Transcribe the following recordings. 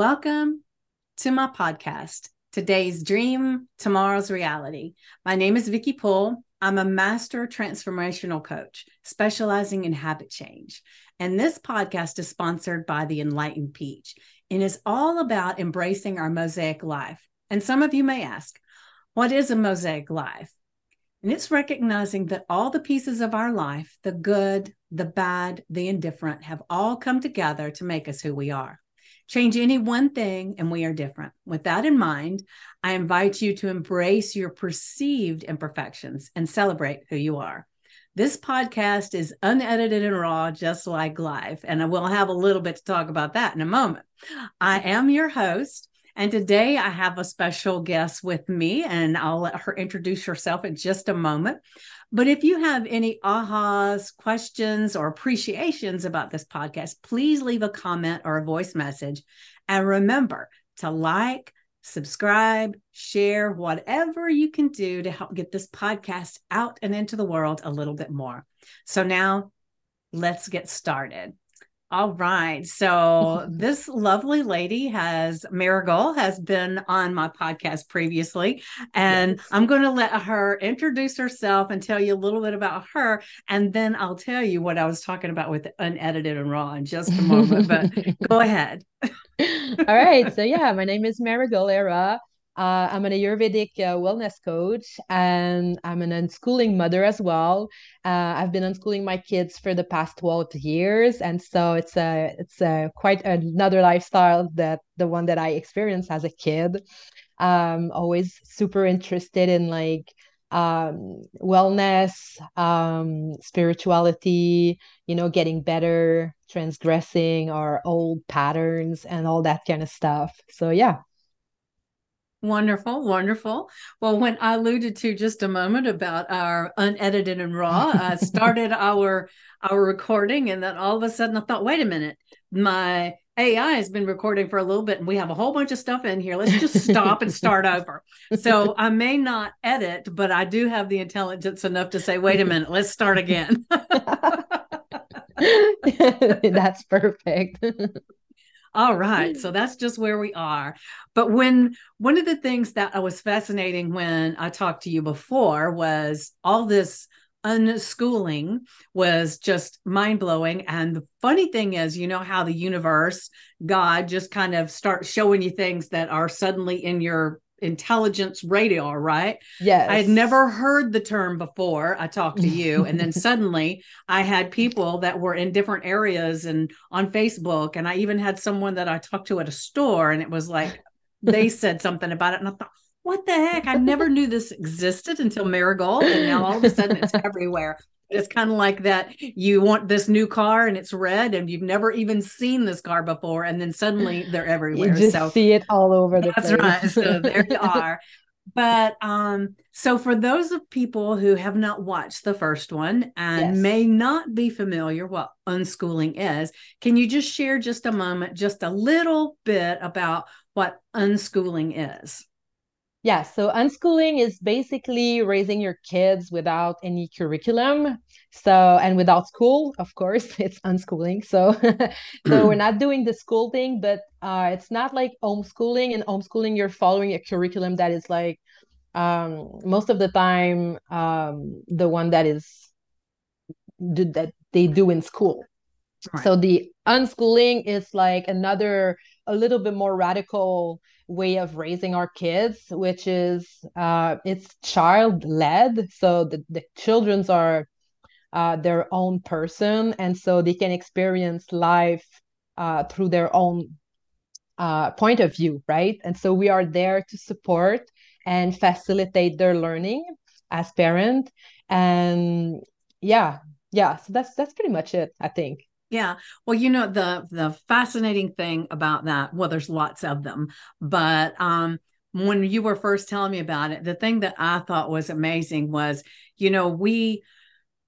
Welcome to my podcast, Today's Dream, Tomorrow's Reality. My name is Vickie Poole. I'm a master transformational coach specializing in habit change. And this podcast is sponsored by the Enlightened Peach and is all about embracing our mosaic life. And some of you may ask, what is a mosaic life? And it's recognizing that all the pieces of our life, the good, the bad, the indifferent, have all come together to make us who we are. Change any one thing and we are different. With that in mind, I invite you to embrace your perceived imperfections and celebrate who you are. This podcast is unedited and raw, just like life. And I will have a little bit to talk about that in a moment. I am your host. And today I have a special guest with me, and I'll let her introduce herself in just a moment. But if you have any ahas, questions, or appreciations about this podcast, please leave a comment or a voice message. And remember to like, subscribe, share, whatever you can do to help get this podcast out and into the world a little bit more. So now let's get started. All right. So this lovely lady has Marigol has been on my podcast previously, and yes. I'm going to let her introduce herself and tell you a little bit about her, and then I'll tell you what I was talking about with unedited and raw in just a moment. but go ahead. All right. So yeah, my name is Marigol Era. Uh, I'm an Ayurvedic uh, wellness coach and I'm an unschooling mother as well. Uh, I've been unschooling my kids for the past 12 years. And so it's a, it's a quite another lifestyle that the one that I experienced as a kid. Um, always super interested in like um, wellness, um, spirituality, you know, getting better, transgressing our old patterns and all that kind of stuff. So yeah. Wonderful, wonderful. Well, when I alluded to just a moment about our unedited and raw, I started our our recording, and then all of a sudden I thought, wait a minute, my AI has been recording for a little bit, and we have a whole bunch of stuff in here. Let's just stop and start over. So I may not edit, but I do have the intelligence enough to say, wait a minute, let's start again. That's perfect. All right. So mm. that's just where we are. But when one of the things that I was fascinating when I talked to you before was all this unschooling was just mind blowing. And the funny thing is, you know, how the universe, God just kind of starts showing you things that are suddenly in your intelligence radar, right? Yes. I had never heard the term before. I talked to you, and then suddenly I had people that were in different areas and on Facebook, and I even had someone that I talked to at a store, and it was like they said something about it, and I thought, what the heck? I never knew this existed until Marigol, and now all of a sudden it's everywhere. It's kind of like that you want this new car and it's red and you've never even seen this car before, and then suddenly they're everywhere. You just so see it all over the that's place. right. So there you are. But um, so for those of people who have not watched the first one and yes. may not be familiar what unschooling is, can you just share just a moment, just a little bit about what unschooling is? Yeah, so unschooling is basically raising your kids without any curriculum. So, and without school, of course, it's unschooling. So, so we're not doing the school thing, but uh, it's not like homeschooling. In homeschooling, you're following a curriculum that is like um, most of the time um, the one that is that they do in school. Right. So the unschooling is like another a little bit more radical way of raising our kids, which is uh, it's child led. So the, the children's are uh, their own person, and so they can experience life uh, through their own uh, point of view, right? And so we are there to support and facilitate their learning as parent. And yeah, yeah. So that's that's pretty much it, I think. Yeah. Well, you know, the the fascinating thing about that, well, there's lots of them, but um when you were first telling me about it, the thing that I thought was amazing was, you know, we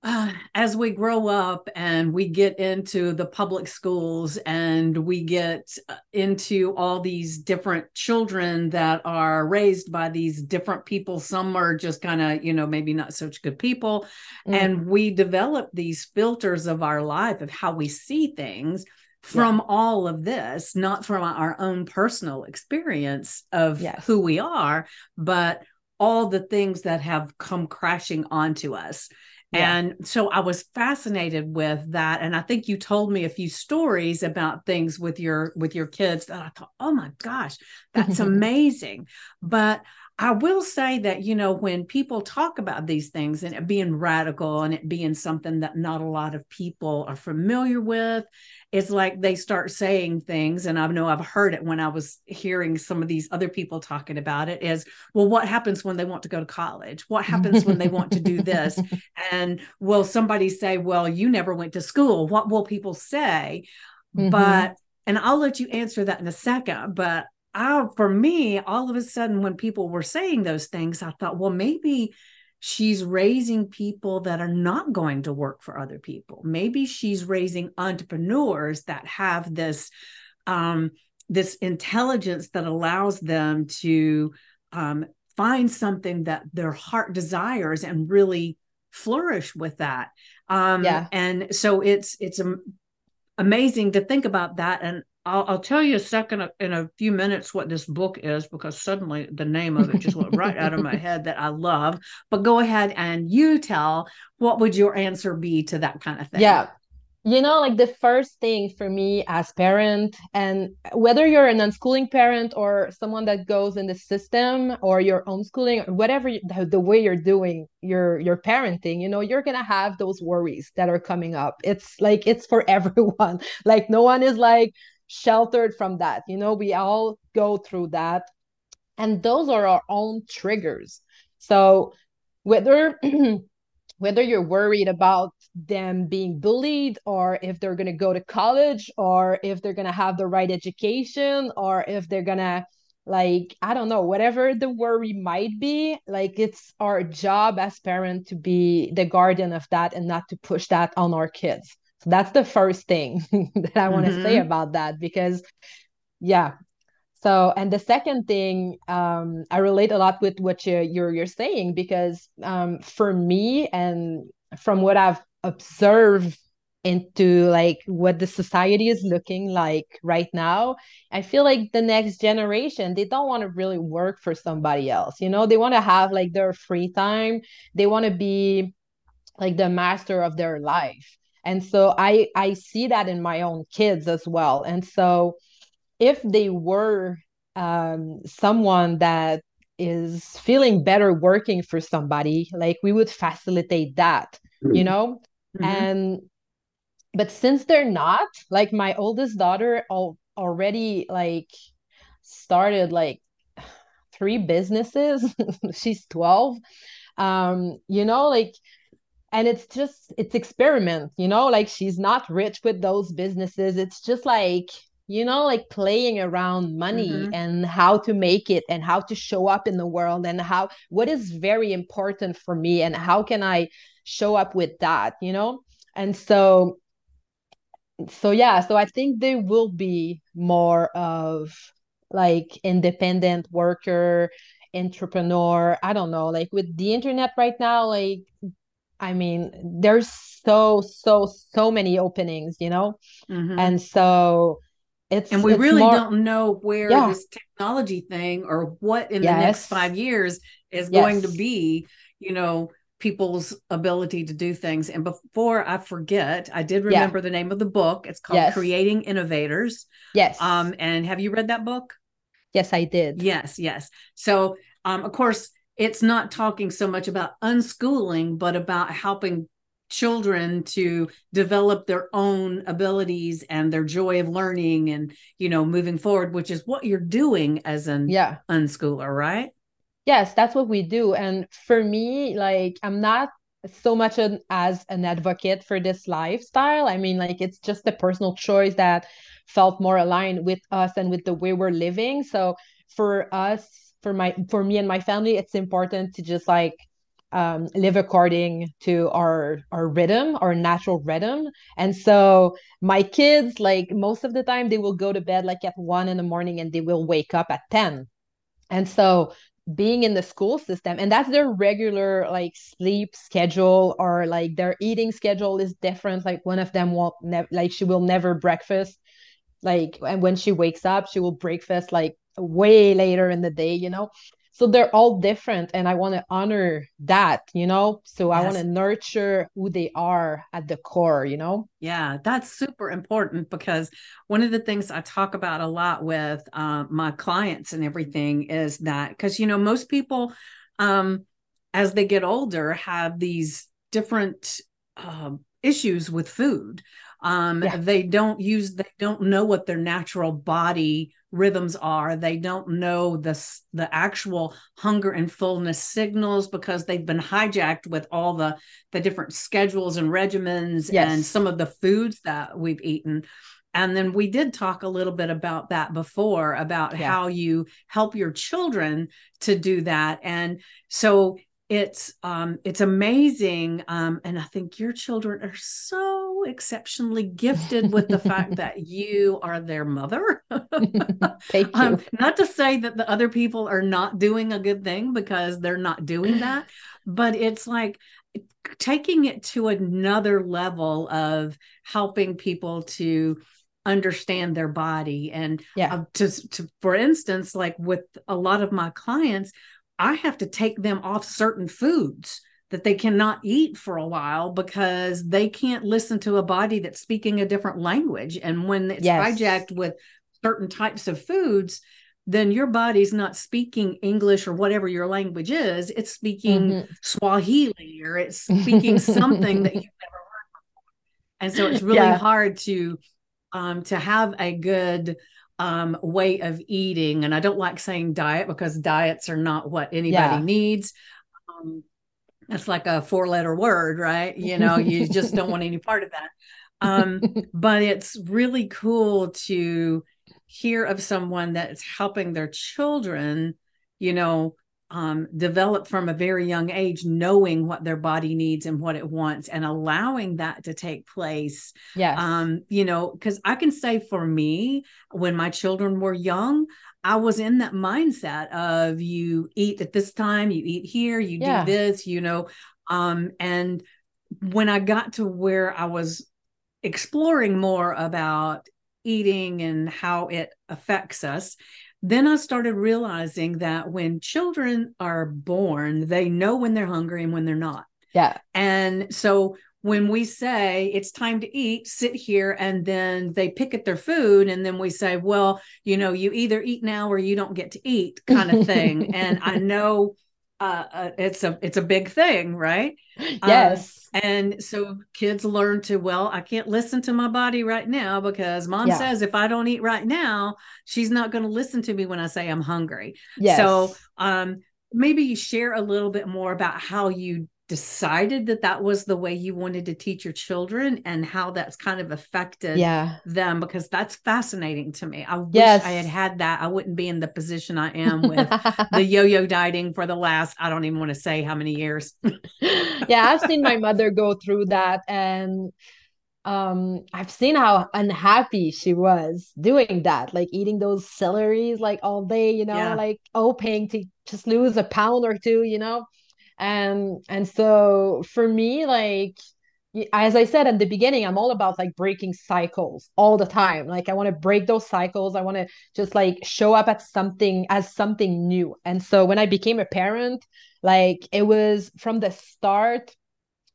uh, as we grow up and we get into the public schools and we get uh, into all these different children that are raised by these different people some are just kind of you know maybe not such good people mm. and we develop these filters of our life of how we see things from yeah. all of this, not from our own personal experience of yes. who we are, but all the things that have come crashing onto us. Yeah. And so I was fascinated with that and I think you told me a few stories about things with your with your kids that I thought oh my gosh that's amazing but I will say that, you know, when people talk about these things and it being radical and it being something that not a lot of people are familiar with, it's like they start saying things. And I know I've heard it when I was hearing some of these other people talking about it is, well, what happens when they want to go to college? What happens when they want to do this? And will somebody say, well, you never went to school? What will people say? Mm-hmm. But and I'll let you answer that in a second. But I, for me, all of a sudden, when people were saying those things, I thought, well, maybe she's raising people that are not going to work for other people. Maybe she's raising entrepreneurs that have this um, this intelligence that allows them to um, find something that their heart desires and really flourish with that. Um, yeah. And so it's it's amazing to think about that. And I'll, I'll tell you a second uh, in a few minutes what this book is because suddenly the name of it just went right out of my head that I love. But go ahead and you tell what would your answer be to that kind of thing? Yeah you know like the first thing for me as parent and whether you're an unschooling parent or someone that goes in the system or you're homeschooling or whatever the, the way you're doing your your parenting you know you're gonna have those worries that are coming up it's like it's for everyone like no one is like sheltered from that. You know we all go through that. And those are our own triggers. So whether whether you're worried about them being bullied or if they're going to go to college or if they're going to have the right education or if they're going to like i don't know whatever the worry might be like it's our job as parent to be the guardian of that and not to push that on our kids so that's the first thing that i want to mm-hmm. say about that because yeah. So, and the second thing, um, I relate a lot with what you, you're you're saying because um, for me and from what I've observed into like what the society is looking like right now i feel like the next generation they don't want to really work for somebody else you know? They want to have like their free time. They want to be like the master of their life and so i i see that in my own kids as well and so if they were um, someone that is feeling better working for somebody, like we would facilitate that, mm-hmm. you know? Mm-hmm. And but since they're not, like my oldest daughter al- already like started like three businesses. She's 12. Um, you know, like and it's just it's experiment, you know, like she's not rich with those businesses. It's just like you know like playing around money mm-hmm. and how to make it and how to show up in the world and how what is very important for me and how can i show up with that you know and so so yeah so i think there will be more of like independent worker entrepreneur i don't know like with the internet right now like i mean there's so so so many openings you know mm-hmm. and so it's and we it's really more, don't know where yeah. this technology thing or what in yes. the next five years is yes. going to be you know people's ability to do things and before i forget i did remember yeah. the name of the book it's called yes. creating innovators yes um and have you read that book yes i did yes yes so um of course it's not talking so much about unschooling but about helping children to develop their own abilities and their joy of learning and you know moving forward which is what you're doing as an yeah. unschooler right? Yes that's what we do. And for me like i'm not so much an, as an advocate for this lifestyle. I mean like it's just a personal choice that felt more aligned with us and with the way we're living. So for us for my for me and my family it's important to just like um, live according to our our rhythm our natural rhythm. And so my kids like most of the time they will go to bed like at one in the morning and they will wake up at 10 and so being in the school system and that's their regular like sleep schedule or like their eating schedule is different. Like one of them won't ne- like she will never breakfast like and when she wakes up she will breakfast like way later in the day you know? So they're all different and i want to honor that you know? So yes. i want to nurture who they are at the core you know? Yeah that's super important because one of the things i talk about a lot with uh, my clients and everything is that because you know most people um, as they get older have these different uh, issues with food um, yeah. they don't use they don't know what their natural body rhythms are they don't know the the actual hunger and fullness signals because they've been hijacked with all the the different schedules and regimens yes. and some of the foods that we've eaten and then we did talk a little bit about that before about yeah. how you help your children to do that and so it's um it's amazing um and i think your children are so exceptionally gifted with the fact that you are their mother. Thank you. um, not to say that the other people are not doing a good thing because they're not doing that but it's like taking it to another level of helping people to understand their body. And yeah. uh, to, to for instance like with a lot of my clients I have to take them off certain foods that they cannot eat for a while because they can't listen to a body that's speaking a different language. And when it's yes. hijacked with certain types of foods, then your body's not speaking English or whatever your language is. It's speaking mm-hmm. Swahili or it's speaking something that you've never heard before. And so it's really yeah. hard to um, to have a good um, way of eating. And I don't like saying diet because diets are not what anybody yeah. needs. Um, it's like a four letter word, right? You know, you just don't want any part of that. Um, but it's really cool to hear of someone that's helping their children, you know, um, develop from a very young age, knowing what their body needs and what it wants, and allowing that to take place. Yeah. Um, you know, because I can say for me, when my children were young, I was in that mindset of you eat at this time, you eat here, you yeah. do this, you know. Um, and when I got to where I was exploring more about eating and how it affects us, then I started realizing that when children are born, they know when they're hungry and when they're not. Yeah. And so when we say it's time to eat, sit here, and then they pick at their food, and then we say, well, you know, you either eat now or you don't get to eat, kind of thing. and I know uh, uh, it's a it's a big thing, right? Yes. Um, and so kids learn to well, I can't listen to my body right now because mom yeah. says if I don't eat right now, she's not going to listen to me when I say I'm hungry. Yes. So um, maybe you share a little bit more about how you decided that that was the way you wanted to teach your children and how that's kind of affected yeah. them because that's fascinating to me. I wish yes. I had had that. I wouldn't be in the position I am with the yo-yo dieting for the last I don't even want to say how many years. yeah, I've seen my mother go through that and um I've seen how unhappy she was doing that, like eating those celeries like all day, you know, yeah. like hoping to just lose a pound or two, you know and and so for me like as i said at the beginning i'm all about like breaking cycles all the time. Like i want to break those cycles. I want to just like show up at something as something new. And so when i became a parent like it was from the start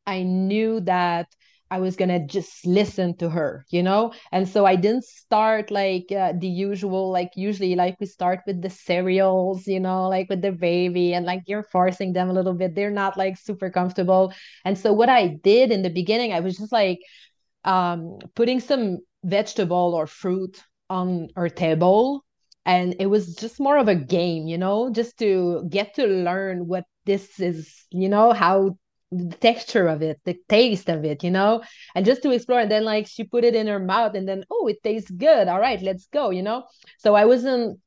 i knew that I was gonna just listen to her, you know? And so I didn't start like uh, the usual, like usually like we start with the cereals, you know, like with the baby and like you're forcing them a little bit. They're not like super comfortable. And so what I did in the beginning, I was just like um putting some vegetable or fruit on our table. And it was just more of a game, you know, just to get to learn what this is, you know, how the texture of it, the taste of it, you know, and just to explore. And then like she put it in her mouth, and then oh, it tastes good. All right, let's go, you know. So I wasn't.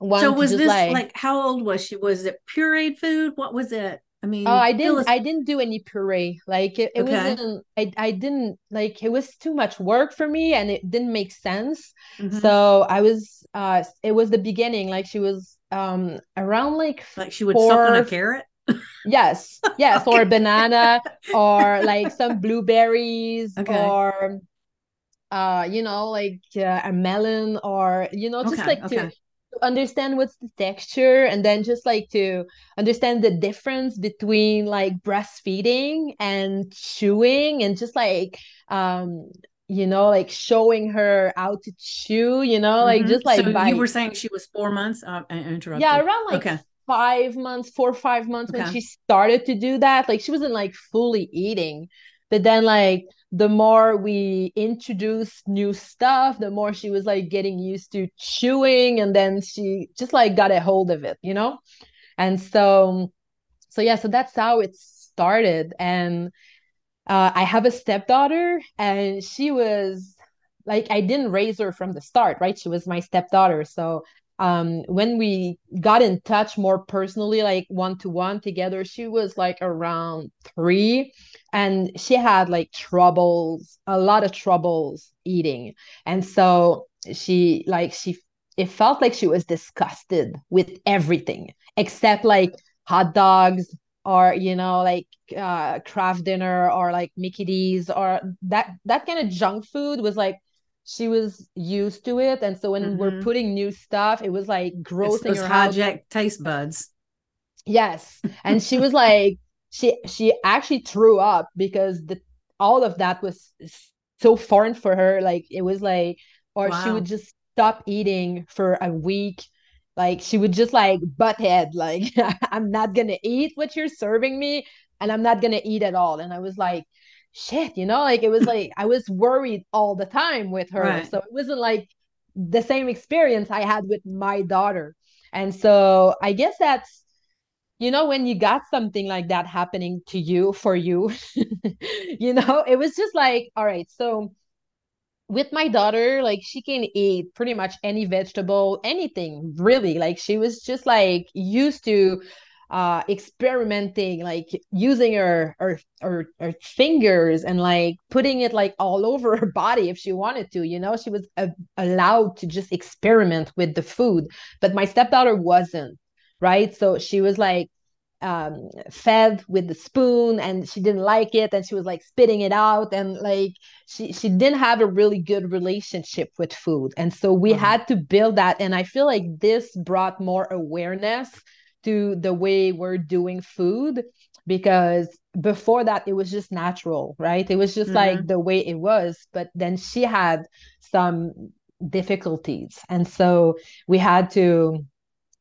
so was this like, like how old was she? Was it pureed food? What was it? I mean, oh, I didn't. I didn't do any puree. Like it, it okay. wasn't. I I didn't like. It was too much work for me, and it didn't make sense. Mm-hmm. So I was. Uh, it was the beginning. Like she was um around like like she would four, suck on a carrot yes yes okay. or banana or like some blueberries okay. or uh you know like uh, a melon or you know just Okay, like to understand what's the texture and then just like to understand the difference between like breastfeeding and chewing and just like um you know like showing her how to chew you know like hmm just So like you were saying she was four months? Uh, I yeah around like Okay, five months four or five months when she started to do that like she wasn't like fully eating but then like the more we introduced new stuff the more she was like getting used to chewing and then she just like got a hold of it you know and so so yeah so that's how it started and uh, I have a stepdaughter, and she was like, I didn't raise her from the start, right? She was my stepdaughter. So um, when we got in touch more personally, like one to one together, she was like around three, and she had like troubles, a lot of troubles eating. And so she, like, she, it felt like she was disgusted with everything except like hot dogs or you know like uh Kraft Dinner or like Mickey D's or that that kind of junk food was like she was used to it. And so when we're hmm putting new stuff it was like It's grossing those her hijacked taste buds. yes. And she was like she she actually threw up because the all of that was so foreign for her. Like it was like or she would just stop eating for a week. Like she would just like butt head like i'm not gonna eat what you're serving me and i'm not gonna eat at all. And i was like shit you know like it was like i was worried all the time with her. Right. so it wasn't like the same experience i had with my daughter. And so i guess that's you know when you got something like that happening to you for you you know it was just like all right so with my daughter like she can eat pretty much any vegetable anything really. Like she was just like used to uh experimenting like using her her her, her fingers and like putting it like all over her body if she wanted to you know? She was uh, allowed to just experiment with the food but my stepdaughter wasn't right? So she was like um, fed with the spoon and she didn't like it and she was like spitting it out and like she she didn't have a really good relationship with food. And so we Right. had to build that and i feel like this brought more awareness to the way we're doing food because before that it was just natural right? It was just like hmm the way it was but then she had some difficulties. And so we had to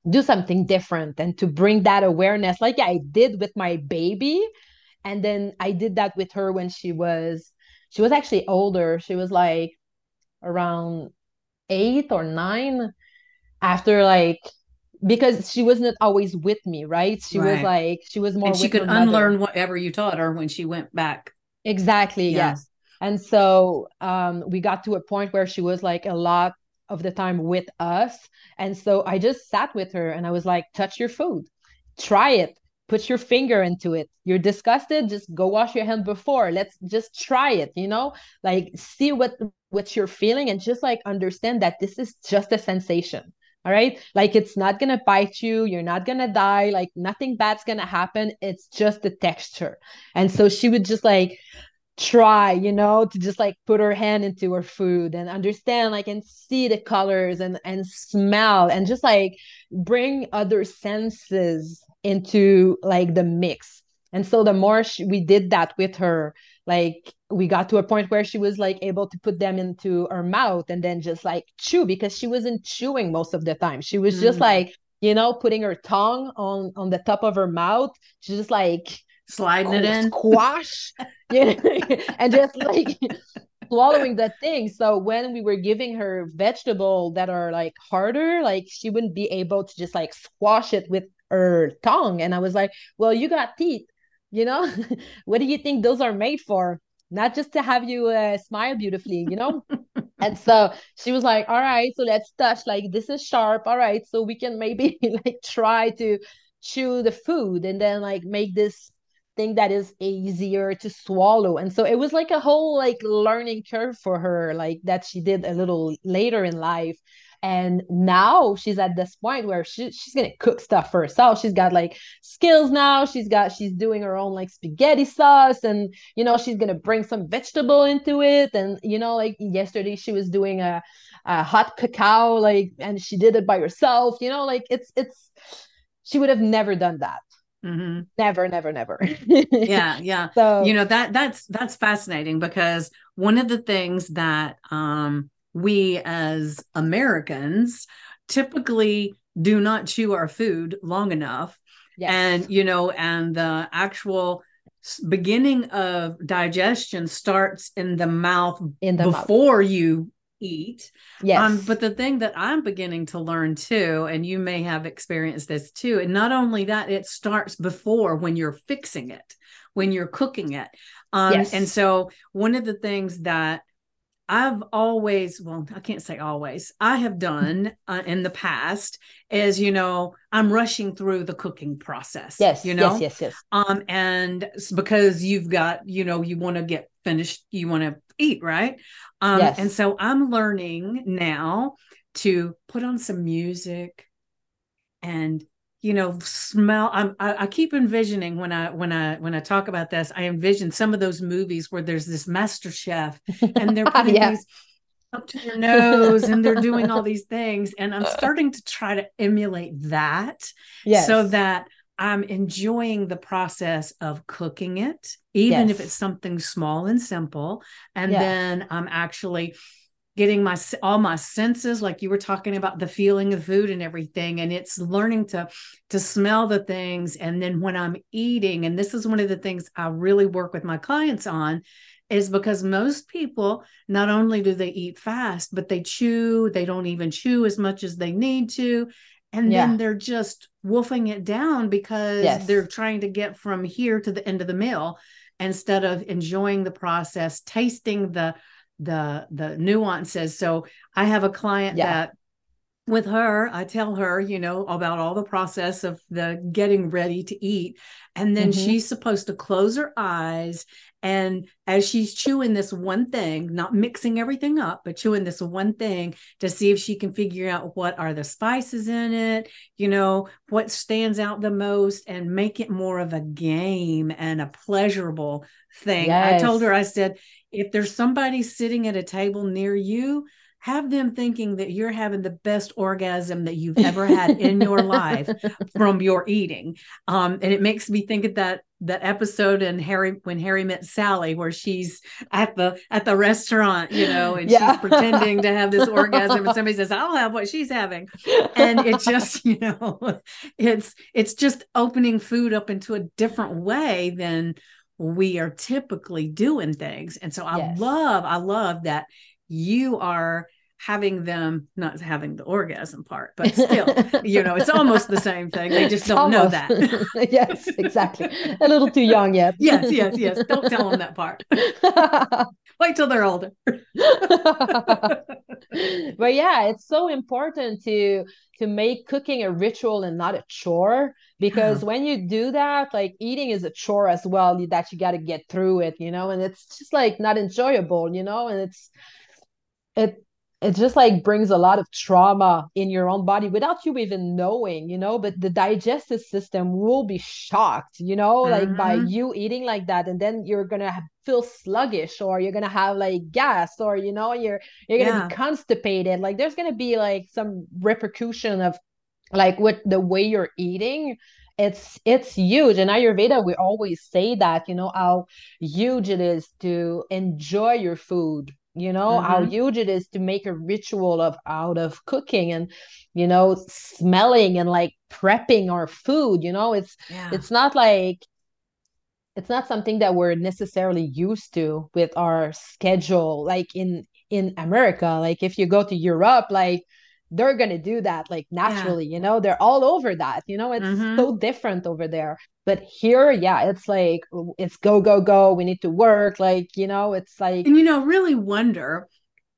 do something different and to bring that awareness like I did with my baby. And then I did that with her when she was she was actually older. She was like around 8 or 9 after like because she was not always with me right she was like she was more And she could her mother unlearn whatever you taught her when she went back. Exactly, Yeah. yes. And so um, we got to a point where she was like a lot of the time with us. And so I just sat with her and I was like, touch your food, try it, put your finger into it. You're disgusted, just go wash your hand before. Let's just try it, you know? Like see what what you're feeling and just like understand that this is just a sensation. All right. Like it's not going to bite you. You're not going to die. Like nothing bad's going to happen. It's just the texture. And so she would just like try, you know, to just like put her hand into her food and understand, like, and see the colors and and smell and just like bring other senses into like the mix. And so the more she, we did that with her, like we got to a point where she was like able to put them into her mouth and then just like chew because she wasn't chewing most of the time. She was just Mm. like, you know, putting her tongue on on the top of her mouth, She just like Sliding it in. squash yeah and just like swallowing that thing so when we were giving her vegetable that are like harder like she wouldn't be able to just like squash it with her tongue and i was like well you got teeth you know what do you think those are made for not just to have you uh, smile beautifully you know and so she was like, all right, so let's touch. Like, this is sharp. All right, so we can maybe like try to chew the food and then like make this thing that is easier to swallow. And so it was like a whole like learning curve for her, like that she did a little later in life. And now she's at this point where she, she's gonna cook stuff for herself she's got like skills now she's got she's doing her own like spaghetti sauce and you know she's gonna bring some vegetable into it and you know like yesterday she was doing a, a hot cacao like and she did it by herself you know like it's it's she would have never done that Mm-hmm. Never, never, never. yeah, yeah. So you know that that's that's fascinating because one of the things that um, we as Americans typically do not chew our food long enough, yes. and you know, and the actual beginning of digestion starts in the mouth in the before mouth. you eat. Yes. Um, but the thing that I'm beginning to learn too, and you may have experienced this too, and not only that, it starts before when you're fixing it, when you're cooking it. Um, yes. And so one of the things that I've always, well, I can't say always, I have done uh, in the past is, you know, I'm rushing through the cooking process. Yes. You know, yes, yes, yes. Um, and because you've got, you know, you want to get finished, you want to eat, right? Um, yes. And so I'm learning now to put on some music and you know smell I'm, I, I keep envisioning when i when i when i talk about this i envision some of those movies where there's this master chef and they're putting yeah. these up to your nose and they're doing all these things and i'm starting to try to emulate that yes. so that I'm enjoying the process of cooking it, even yes. if it's something small and simple. And yeah. then I'm actually getting my all my senses like you were talking about the feeling of food and everything and it's learning to to smell the things and then when i'm eating and this is one of the things i really work with my clients on is because most people not only do they eat fast but they chew they don't even chew as much as they need to and yeah. then they're just wolfing it down because yes. they're trying to get from here to the end of the meal instead of enjoying the process tasting the the the nuances so i have a client yeah. that with her i tell her you know about all the process of the getting ready to eat and then mm-hmm. she's supposed to close her eyes and as she's chewing this one thing, not mixing everything up, but chewing this one thing to see if she can figure out what are the spices in it, you know, what stands out the most and make it more of a game and a pleasurable thing. Yes. I told her, I said, if there's somebody sitting at a table near you, have them thinking that you're having the best orgasm that you've ever had in your life from your eating. Um, and it makes me think of that that episode in Harry when Harry met Sally, where she's at the at the restaurant, you know, and yeah. she's pretending to have this orgasm, and somebody says, "I'll have what she's having," and it just, you know, it's it's just opening food up into a different way than we are typically doing things. And so I yes. love, I love that you are having them not having the orgasm part but still you know it's almost the same thing. They just don't know that. Yes exactly. A little too young yet. Yes yes yes. Don't tell them that part. Wait till they're older. But yeah it's so important to to make cooking a ritual and not a chore because uh-huh. when you do that like eating is a chore as well that you got to get through it you know and it's just like not enjoyable you know and it's it it just like brings a lot of trauma in your own body without you even knowing you know but the digestive system will be shocked you know mm-hmm. like by mm-hmm. you eating like that and then you're gonna feel sluggish or you're gonna have like gas or you know you're you're gonna yeah. be constipated like there's gonna be like some repercussion of like with the way you're eating it's it's huge in ayurveda we always say that you know how huge it is to enjoy your food you know mm-hmm. how huge it is to make a ritual of out of cooking and you know smelling and like prepping our food you know it's yeah. it's not like it's not something that we're necessarily used to with our schedule like in in america like if you go to europe like they're going to do that like naturally yeah. you know they're all over that you know it's mm-hmm. so different over there but here yeah it's like it's go go go we need to work like you know it's like and you know really wonder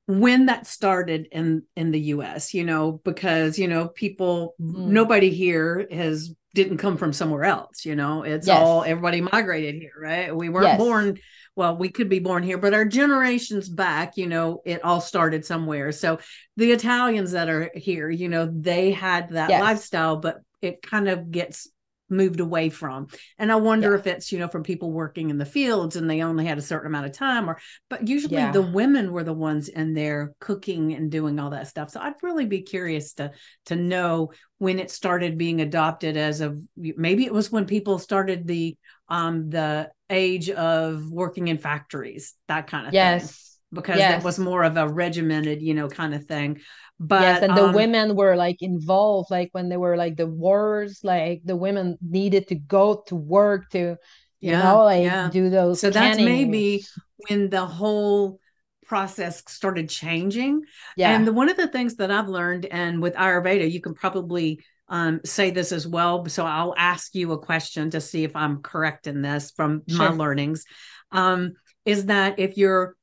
when that started in in the US you know because you know people mm. nobody here has didn't come from somewhere else you know it's yes. all everybody migrated here right we weren't yes. born well we could be born here but our generations back you know it all started somewhere so the italians that are here you know they had that yes. lifestyle but it kind of gets moved away from. And I wonder yeah. if it's, you know, from people working in the fields and they only had a certain amount of time or but usually yeah. the women were the ones in there cooking and doing all that stuff. So I'd really be curious to to know when it started being adopted as of maybe it was when people started the um the age of working in factories, that kind of yes. thing because yes. that was more of a regimented, you know, kind of thing. But yes, and the um, women were like involved, like when they were like the wars, like the women needed to go to work to, you yeah, know, like yeah. do those. So that's maybe when the whole process started changing. Yeah. And the, one of the things that I've learned, and with Ayurveda, you can probably um, say this as well. So I'll ask you a question to see if I'm correct in this from sure. my learnings. Um, is that if you're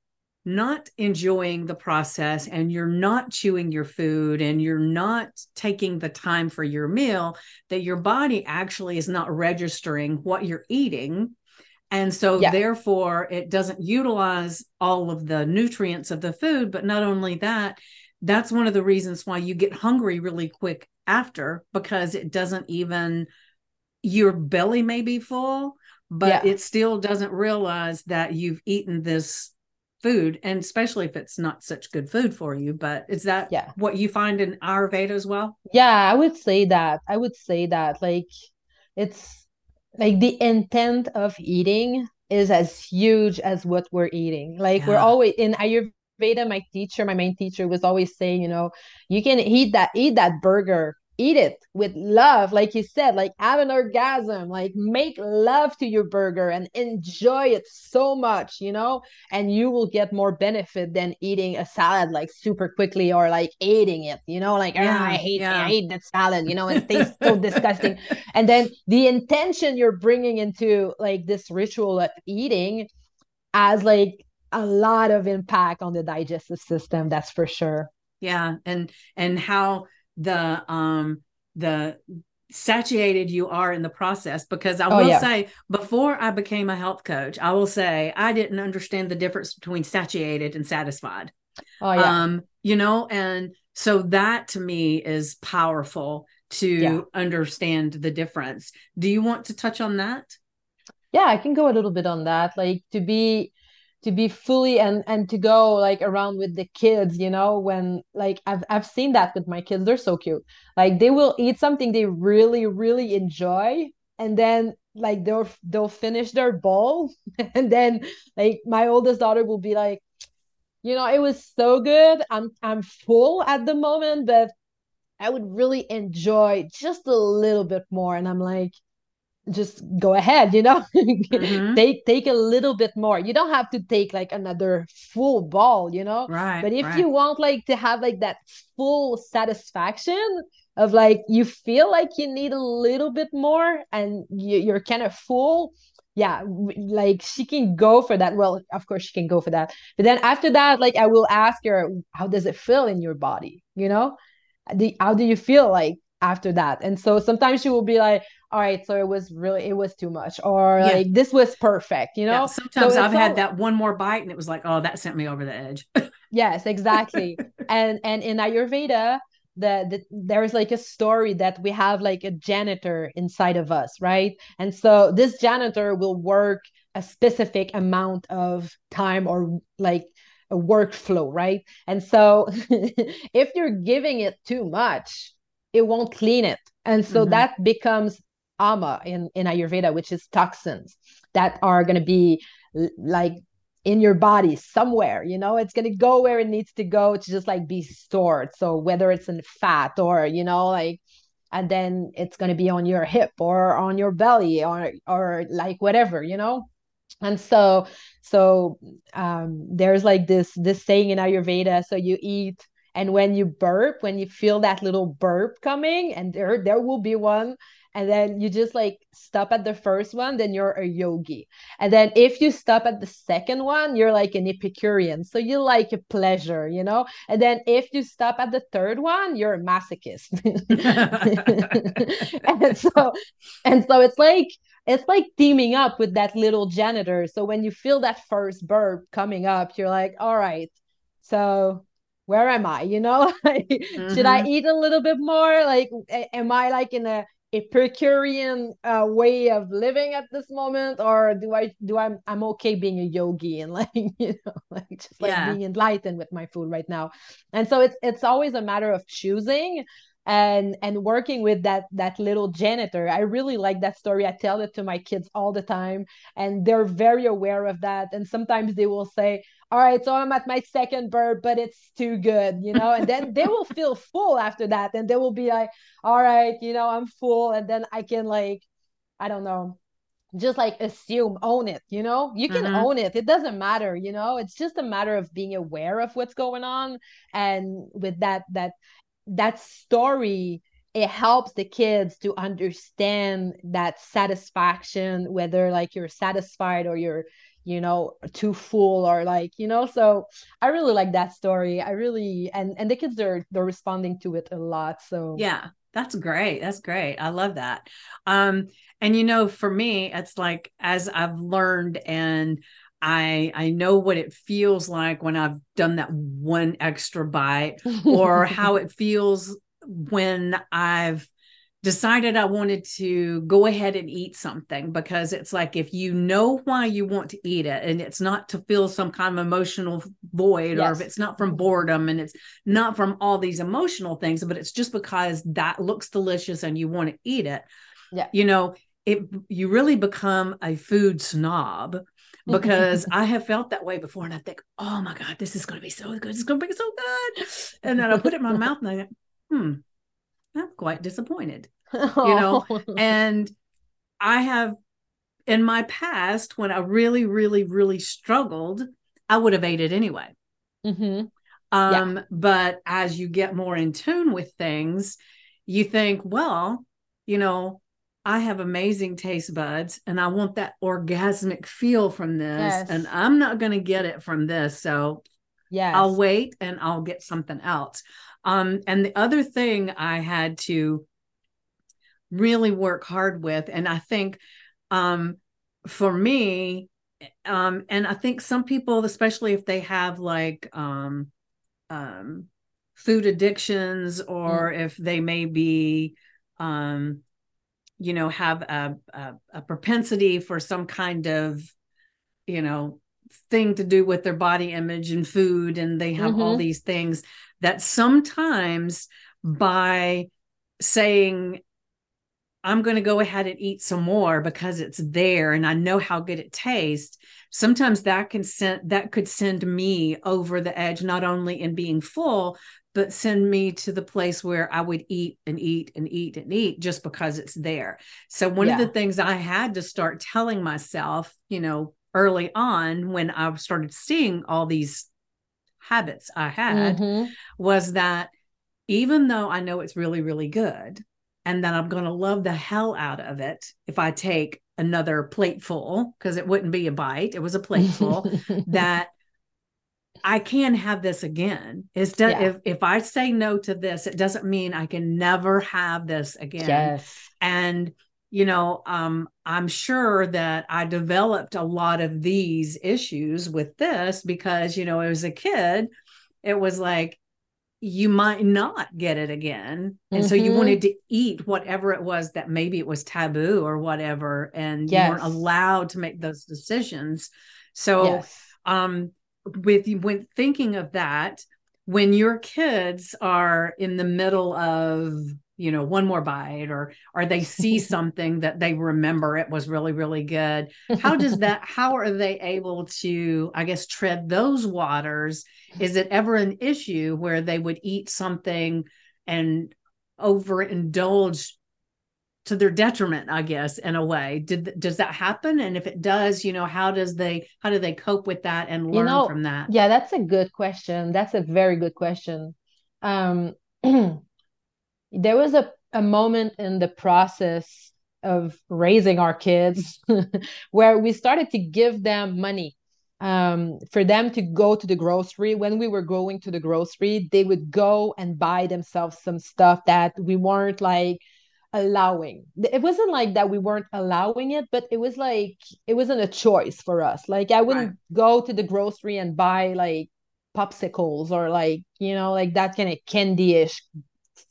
not enjoying the process and you're not chewing your food and you're not taking the time for your meal, that your body actually is not registering what you're eating. And so, yeah. therefore, it doesn't utilize all of the nutrients of the food. But not only that, that's one of the reasons why you get hungry really quick after because it doesn't even, your belly may be full, but yeah. it still doesn't realize that you've eaten this food and especially if it's not such good food for you but is that yeah what you find in ayurveda as well yeah i would say that i would say that like it's like the intent of eating is as huge as what we're eating like yeah. we're always in ayurveda my teacher my main teacher was always saying you know you can eat that eat that burger eat it with love like you said like have an orgasm like make love to your burger and enjoy it so much you know? And you will get more benefit than eating a salad like super quickly or like eating it you know? Like ah, yeah, oh, i hate yeah. i hate that salad you know? It tastes so disgusting. And then the intention you're bringing into like this ritual of eating as like a lot of impact on the digestive system that's for sure. Yeah and and how the um the satiated you are in the process because I oh, will yeah. say before I became a health coach, I will say I didn't understand the difference between satiated and satisfied. Oh yeah. Um, you know, and so that to me is powerful to yeah. understand the difference. Do you want to touch on that? Yeah, I can go a little bit on that. Like to be to be fully and and to go like around with the kids you know when like i've i've seen that with my kids. They're so cute. Like they will eat something they really really enjoy and then like they'll they'll finish their bowl and then like my oldest daughter will be like you know it was so good. I'm i'm full at the moment but i would really enjoy just a little bit more. And i'm like just go ahead you know? Mm-hmm. take take a little bit more. You don't have to take like another full ball you know? Right but if right. you want like to have like that full satisfaction of like you feel like you need a little bit more and you, you're kind of full yeah like she can go for that. Well of course she can go for that. But then after that like i will ask her how does it feel in your body? You know? The, how do you feel like after that? And so sometimes she will be like all right so it was really it was too much or yeah. like this was perfect you know? yeah, sometimes so i've had that one more bite and it was like oh that sent me over the edge. Yes exactly. And and in ayurveda the, the there's like a story that we have like a janitor inside of us right? And so this janitor will work a specific amount of time or like a workflow right? And so if you're giving it too much it won't clean it. And so mm-hmm. that becomes ama in, in Ayurveda, which is toxins that are going to be like in your body somewhere you know? It's going to go where it needs to go to just like be stored. So whether it's in fat or you know like and then it's going to be on your hip or on your belly or or like whatever you know? And so so um there's like this this saying in ayurveda so you eat and when you burp when you feel that little burp coming and there there will be one and then you just like stop at the first one then you're a yogi and then if you stop at the second one you're like an epicurean so you like a pleasure you know and then if you stop at the third one you're a masochist and so and so it's like it's like teaming up with that little janitor so when you feel that first burp coming up you're like all right so where am I? You know, mm-hmm. should I mm-hmm. eat a little bit more? Like, am I like in a Epicurean uh, way of living at this moment, or do I do I'm I'm okay being a yogi and like you know like just like yeah. being enlightened with my food right now? And so it's it's always a matter of choosing and and working with that that little janitor i really like that story i tell it to my kids all the time and they're very aware of that and sometimes they will say all right so i'm at my second burp but it's too good you know? And then they will feel full after that and they will be like all right you know i'm full and then i can like i don't know just like assume own it you know? You can mm-hmm. own it. It doesn't matter you know? It's just a matter of being aware of what's going on and with that that that story it helps the kids to understand that satisfaction whether like you're satisfied or you're you know too full or like you know so i really like that story. I really and and the kids are they're responding to it a lot so. Yeah that's great that's great i love that. Um and you know for me it's like as i've learned and I I know what it feels like when I've done that one extra bite or how it feels when I've decided I wanted to go ahead and eat something because it's like if you know why you want to eat it and it's not to fill some kind of emotional void yes. or if it's not from boredom and it's not from all these emotional things but it's just because that looks delicious and you want to eat it yeah you know it you really become a food snob because I have felt that way before. And I think, oh my God, this is going to be so good. It's going to be so good. And then I put it in my mouth and I think, hmm, I'm quite disappointed, you know? And I have, in my past, when I really, really, really struggled, I would have ate it anyway. Mm-hmm. Um, yeah. But as you get more in tune with things, you think, well, you know, I have amazing taste buds and I want that orgasmic feel from this. Yes. And I'm not going to get it from this. So yeah, I'll wait and I'll get something else. Um, and the other thing I had to really work hard with, and I think um, for me, um, and I think some people, especially if they have like um, um, food addictions or mm. if they may be um, you know have a, a, a propensity for some kind of you know thing to do with their body image and food and they have mm-hmm. all these things that sometimes by saying i'm going to go ahead and eat some more because it's there and i know how good it tastes sometimes that can send that could send me over the edge not only in being full but send me to the place where I would eat and eat and eat and eat just because it's there. So one yeah. of the things I had to start telling myself, you know, early on when I started seeing all these habits I had mm-hmm. was that even though I know it's really really good and that I'm going to love the hell out of it if I take another plateful because it wouldn't be a bite, it was a plateful that I can have this again. Is do- yeah. if if I say no to this, it doesn't mean I can never have this again. Yes. And you know, um, I'm sure that I developed a lot of these issues with this because, you know, as a kid, it was like you might not get it again. And mm-hmm. so you mm-hmm. wanted to eat whatever it was that maybe it was taboo or whatever, and yes. you weren't allowed to make those decisions. So yes. um with when thinking of that when your kids are in the middle of you know one more bite or or they see something that they remember it was really really good. How does that how are they able to i guess tread those waters? Is it ever an issue where they would eat something and overindulge to their detriment i guess in a way? Did does that happen? And if it does you know how does they how do they cope with that and learn you know, from that? yeah that's a good question. That's a very good question. Um there was a a moment in the process of raising our kids where we started to give them money um, for them to go to the grocery. When we were going to the grocery, they would go and buy themselves some stuff that we weren't like allowing. It wasn't like that we weren't allowing it, but it was like it wasn't a choice for us. Like I wouldn't right. go to the grocery and buy like popsicles or like, you know, like that kind of candy-ish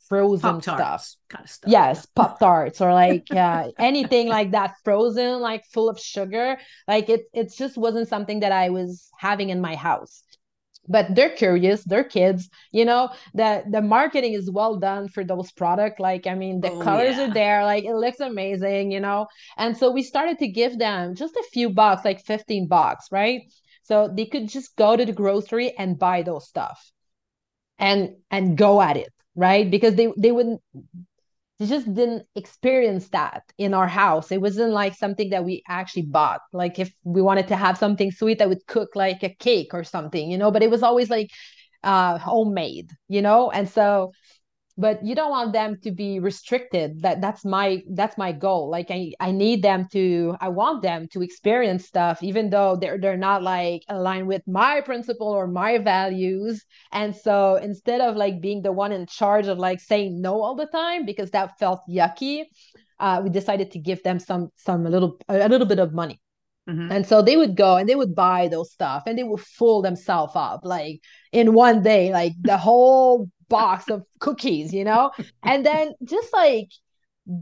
frozen stuff. Kind of stuff. Yes, pop tarts or like uh, anything like that frozen, like full of sugar. Like it, it just wasn't something that I was having in my house. But they're curious, they're kids, you know. The the marketing is well done for those products. Like, I mean, the oh, colors yeah. are there, like it looks amazing, you know. And so we started to give them just a few bucks, like 15 bucks, right? So they could just go to the grocery and buy those stuff and and go at it right? Because they they wouldn't they just didn't experience that in our house. It wasn't like something that we actually bought. Like if we wanted to have something sweet i would cook like a cake or something you know but it was always like uh homemade you know? And so but you don't want them to be restricted. That that's my that's my goal. Like i i need them to i want them to experience stuff even though they're they're not like aligned with my principle or my values. And so instead of like being the one in charge of like saying no all the time because that felt yucky uh, we decided to give them some some a little a little bit of money. Mm-hmm. And so they would go and they would buy those stuff and they would fool themselves up like in one day, like the whole box of cookies, you know? and then just like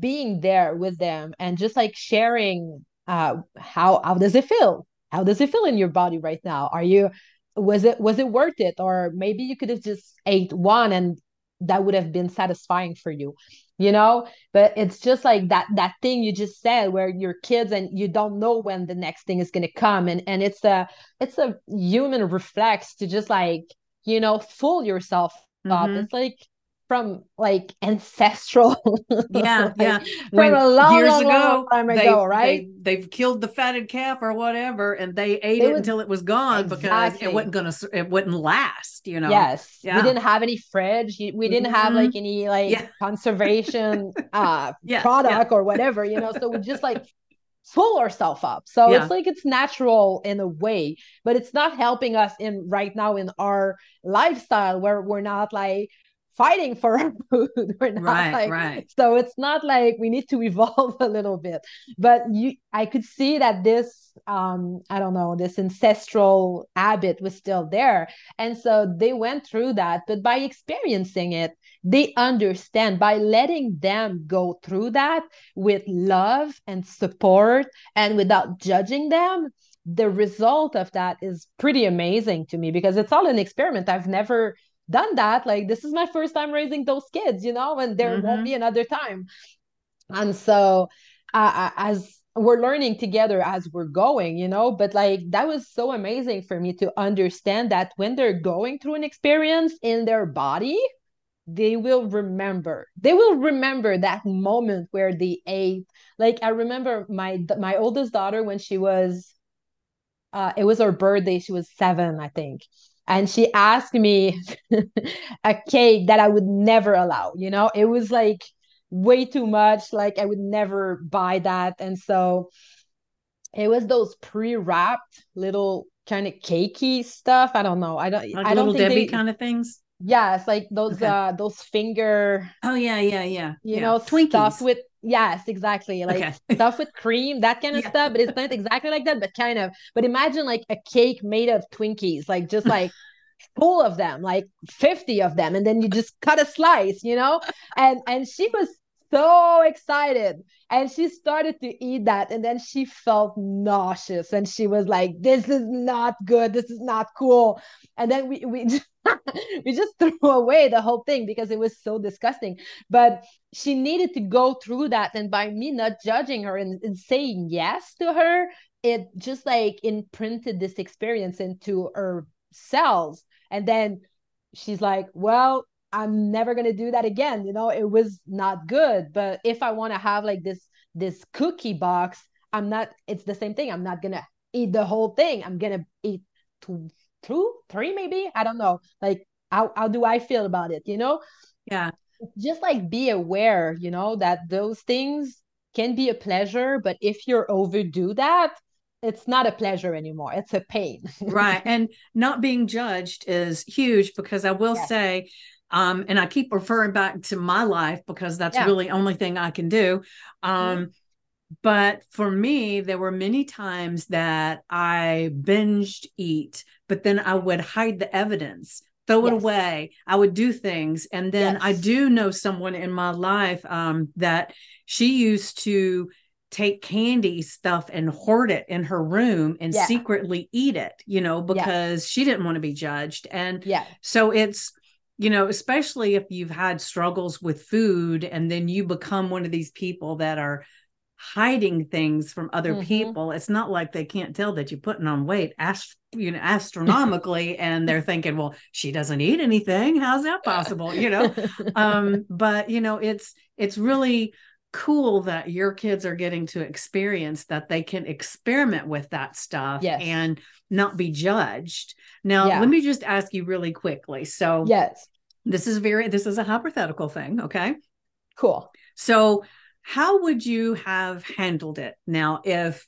being there with them and just like sharing uh how how does it feel? How does it feel in your body right now? Are you was it was it worth it? Or maybe you could have just ate one and that would have been satisfying for you you know but it's just like that that thing you just said where you're kids and you don't know when the next thing is going to come and and it's a it's a human reflex to just like you know fool yourself mm-hmm. It's like from like ancestral yeah like, yeah from when a long, years long, ago, long time they, ago right they, have killed the fatted calf or whatever and they ate they it would, until it was gone exactly. because it wasn't gonna it wouldn't last you know yes yeah. we didn't have any fridge we didn't mm-hmm. have like any like yeah. conservation uh yeah, product or whatever you know so we just like pull ourselves up. So yeah. it's like it's natural in a way, but it's not helping us in right now in our lifestyle where we're not like fighting for our food. We're not right, like, right. So it's not like we need to evolve a little bit. But you I could see that this um, I don't know, this ancestral habit was still there. And so they went through that, but by experiencing it, they understand by letting them go through that with love and support and without judging them the result of that is pretty amazing to me because it's all an experiment i've never done that like this is my first time raising those kids you know and there mm-hmm. won't be another time. And so uh, as we're learning together as we're going you know but like that was so amazing for me to understand that when they're going through an experience in their body they will remember. They will remember that moment where they ate. Like i remember my my oldest daughter when she was uh it was her birthday. She was seven i think and she asked me a cake that i would never allow you know it was like way too much like i would never buy that and so it was those pre-wrapped little kind of cakey stuff i don't know i don't like i don't little think debbie they, kind of things Yes, like those okay. uh those finger. Oh yeah, yeah, yeah. You yeah. know, Twinkies. stuff with yes, exactly. Like okay. stuff with cream, that kind of yeah. stuff. But it's not exactly like that, but kind of. But imagine like a cake made of Twinkies, like just like full of them, like 50 of them, and then you just cut a slice, you know? And and she was so excited. And she started to eat that and then she felt nauseous and she was like this is not good. This is not cool. And then we we just, we just threw away the whole thing because it was so disgusting. But she needed to go through that. And by me not judging her and, and saying yes to her it just like imprinted this experience into her cells. And then she's like well I'm never gonna do that again. You know, it was not good. But if I want to have like this this cookie box, I'm not. It's the same thing. I'm not gonna eat the whole thing. I'm gonna eat two, two, three, maybe. I don't know. Like how how do I feel about it? You know? Yeah. just like be aware you know that those things can be a pleasure but if you're overdo that it's not a pleasure anymore it's a pain right and not being judged is huge because i will yes. say um, and i keep referring back to my life because that's yeah. really only thing i can do um, mm-hmm. but for me there were many times that i binged eat but then i would hide the evidence throw yes. it away i would do things and then yes. i do know someone in my life um, that she used to take candy stuff and hoard it in her room and yeah. secretly eat it, you know, because yeah. she didn't want to be judged. And yeah. so it's, you know, especially if you've had struggles with food and then you become one of these people that are hiding things from other mm-hmm. people. It's not like they can't tell that you're putting on weight ast- you know astronomically and they're thinking, well, she doesn't eat anything. How's that possible? You know? um, but you know, it's it's really cool that your kids are getting to experience that they can experiment with that stuff yes. and not be judged. Now, yeah. let me just ask you really quickly. So, yes, this is very, this is a hypothetical thing. Okay. Cool. So, how would you have handled it now if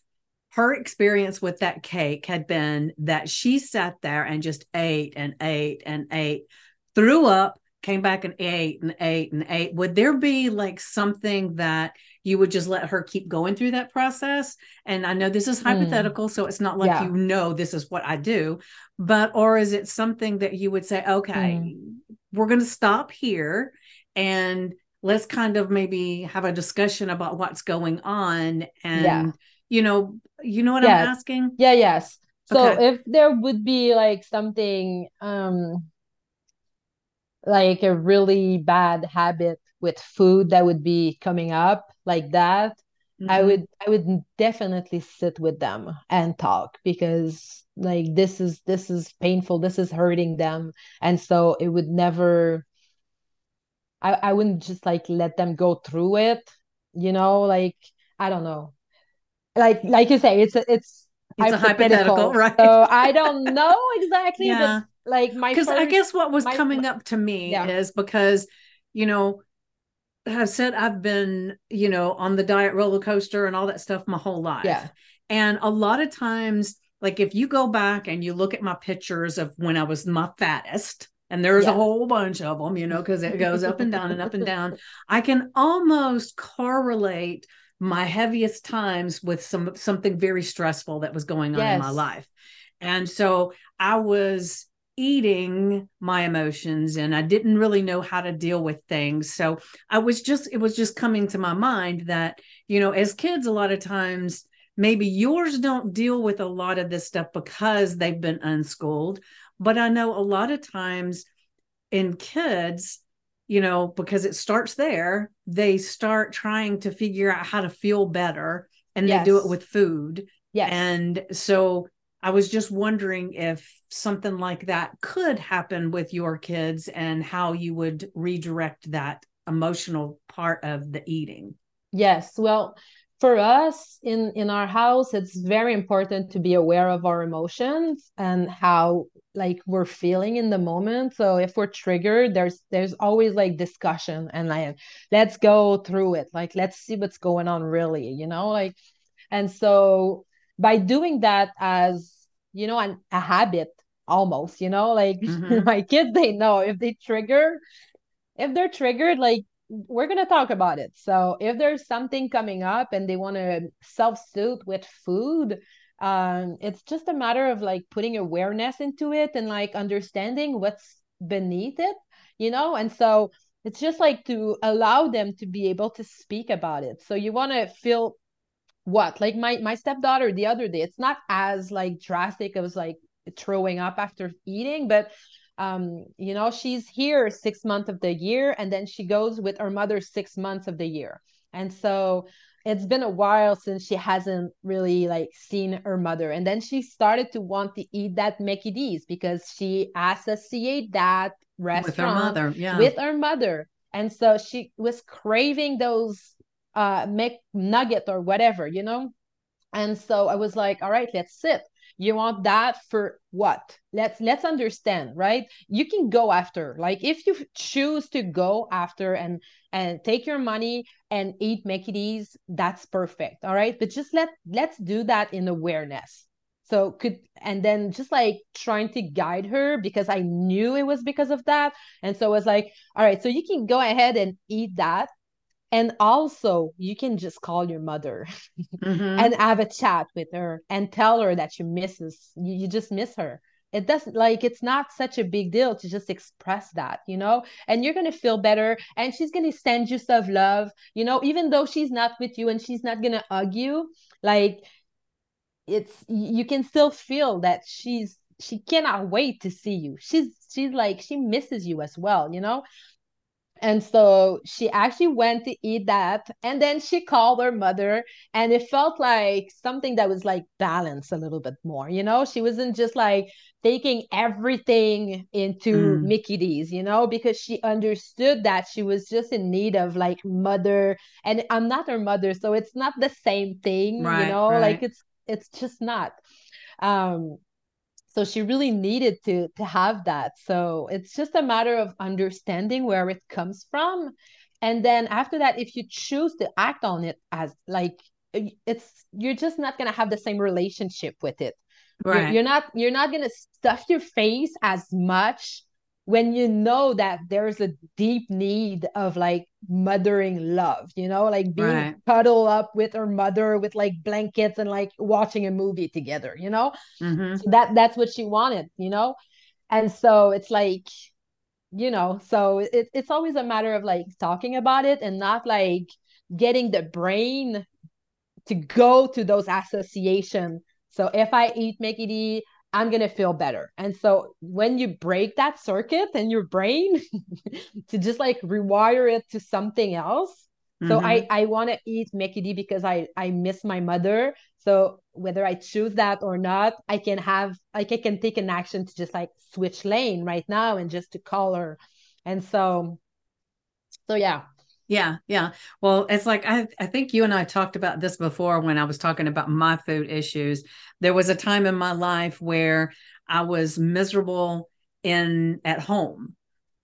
her experience with that cake had been that she sat there and just ate and ate and ate, threw up, came back and ate and ate and ate would there be like something that you would just let her keep going through that process and i know this is hmm. hypothetical mm. so it's not like yeah. you know this is what i do but or is it something that you would say okay mm. we're going to stop here and let's kind of maybe have a discussion about what's going on and yeah. you know you know what i'm asking yeah yes so okay. if there would be like something um like a really bad habit with food that would be coming up like that mm-hmm. i would i would definitely sit with them and talk because like this is this is painful this is hurting them and so it would never i i wouldn't just like let them go through it you know like i don't know like like you say it's a, it's it's hypothetical, a hypothetical right so i don't know exactly yeah. Like my because i guess what was my, coming up to me yeah. is because you know i've said i've been you know on the diet roller coaster and all that stuff my whole life yeah and a lot of times like if you go back and you look at my pictures of when i was my fattest and there's yeah. a whole bunch of them you know because it goes up and down and up and down i can almost correlate my heaviest times with some something very stressful that was going on yes. in my life and so i was eating my emotions and I didn't really know how to deal with things. So I was just, it was just coming to my mind that, you know, as kids, a lot of times, maybe yours don't deal with a lot of this stuff because they've been unschooled. But I know a lot of times in kids, you know, because it starts there, they start trying to figure out how to feel better and yes. they do it with food. Yeah. And so I was just wondering if something like that could happen with your kids and how you would redirect that emotional part of the eating. Yes. Well, for us in in our house it's very important to be aware of our emotions and how like we're feeling in the moment so if we're triggered there's there's always like discussion and like let's go through it like let's see what's going on really you know like and so by doing that as you know an, a habit almost you know like mm-hmm. my kids they know if they trigger if they're triggered like we're going to talk about it. So if there's something coming up and they want to self-soothe with food um it's just a matter of like putting awareness into it and like understanding what's beneath it you know? And so it's just like to allow them to be able to speak about it. So you want to feel what? Like my my stepdaughter the other day it's not as like drastic as like throwing up after eating but um you know she's here six months of the year and then she goes with her mother six months of the year. And so it's been a while since she hasn't really like seen her mother. And then she started to want to eat that mickey d's because she associate that restaurant with her mother yeah. with her mother. And so she was craving those uh make nugget or whatever you know? And so i was like all right let's sit you want that for what? Let's let's understand right? You can go after like if you choose to go after and and take your money and eat d's that's perfect all right? But just let let's do that in awareness. So could and then just like trying to guide her because i knew it was because of that. And so i was like all right so you can go ahead and eat that and also you can just call your mother mm-hmm. and have a chat with her and tell her that you misses you, you just miss her. It doesn't like it's not such a big deal to just express that you know? And you're going to feel better and she's going to send you stuff love you know? Even though she's not with you and she's not going to hug you like it's you can still feel that she's she cannot wait to see you. She's she's like she misses you as well you know and so she actually went to eat that. And then she called her mother, and it felt like something that was like balanced a little bit more. You know, she wasn't just like taking everything into mm. Mickey D's, you know, because she understood that she was just in need of like mother. And I'm not her mother, so it's not the same thing, right, you know, right. like it's it's just not. Um, so she really needed to to have that. So it's just a matter of understanding where it comes from. And then after that if you choose to act on it as like it's you're just not going to have the same relationship with it. Right. you're, you're not you're not going to stuff your face as much when you know that there's a deep need of like mothering love, you know, like being right. cuddle up with her mother with like blankets and like watching a movie together, you know? Mm-hmm. So that that's what she wanted, you know? And so it's like, you know, so it, it's always a matter of like talking about it and not like getting the brain to go to those associations. So if I eat Mickey D, I'm going to feel better. And so when you break that circuit in your brain to just like rewire it to something else. Mm-hmm. So I, I want to eat D because I, I miss my mother. So whether I choose that or not, I can have, like, I can take an action to just like switch lane right now and just to call her. And so, so yeah, yeah, yeah. Well, it's like I, I think you and I talked about this before when I was talking about my food issues. There was a time in my life where I was miserable in at home.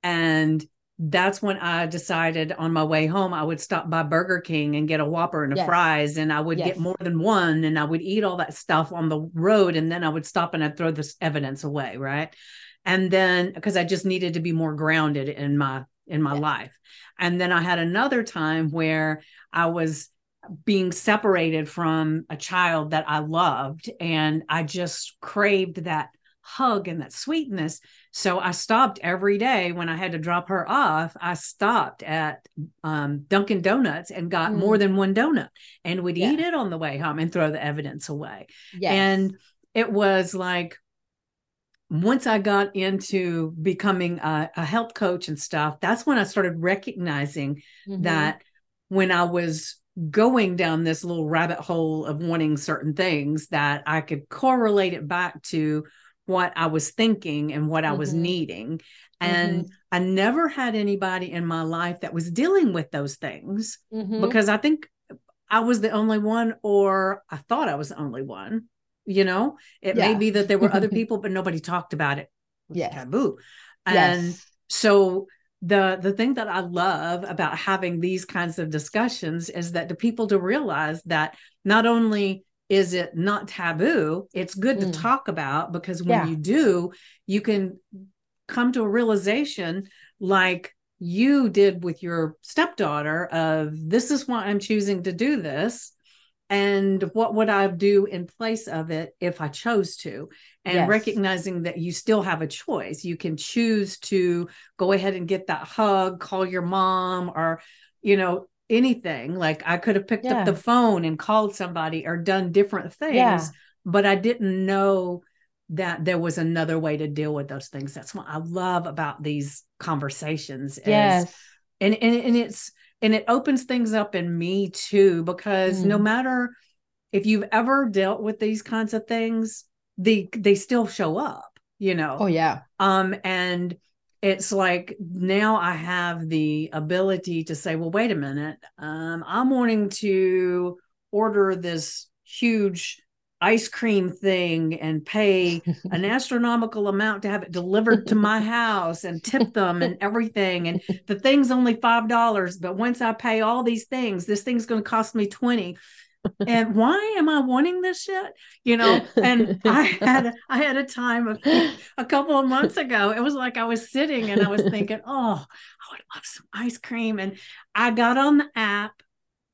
And that's when I decided on my way home I would stop by Burger King and get a Whopper and a yes. fries and I would yes. get more than one and I would eat all that stuff on the road and then I would stop and I'd throw this evidence away, right? And then because I just needed to be more grounded in my in my life. And then I had another time where I was being separated from a child that I loved and I just craved that hug and that sweetness. So I stopped every day when I had to drop her off. I stopped at um, Dunkin' Donuts and got mm. more than one donut and would yeah. eat it on the way home and throw the evidence away. Yes. And it was like once I got into becoming a, a, health coach and stuff, that's when I started recognizing mm-hmm. that when I was going down this little rabbit hole of wanting certain things, that I could correlate it back to what I was thinking and what mm-hmm. I was mm-hmm. needing. And mm-hmm. I never had anybody in my life that was dealing with those things mm-hmm. because I think I was the only one, or I thought I was the only one you know it yeah. may be that there were other people but nobody talked about it, it yeah taboo and yes. so the the thing that i love about having these kinds of discussions is that the people to realize that not only is it not taboo it's good mm. to talk about because when yeah. you do you can come to a realization like you did with your stepdaughter of this is why i'm choosing to do this and what would I do in place of it if I chose to? And yes. recognizing that you still have a choice. You can choose to go ahead and get that hug, call your mom, or, you know, anything. Like I could have picked yeah. up the phone and called somebody or done different things, yeah. but I didn't know that there was another way to deal with those things. That's what I love about these conversations. Yes. Is, and, and, and it's, and it opens things up in me too because mm. no matter if you've ever dealt with these kinds of things they they still show up you know? Oh yeah. Um and it's like now i have the ability to say well wait a minute. Um i'm wanting to order this huge ice cream thing and pay an astronomical amount to have it delivered to my house and tip them and everything and the thing's only five dollars but once i pay all these things this thing's going to cost me 20 and why am I wanting this shit? You know, and I had I had a time of, a couple of months ago. It was like I was sitting and I was thinking, oh, I would love some ice cream. And I got on the app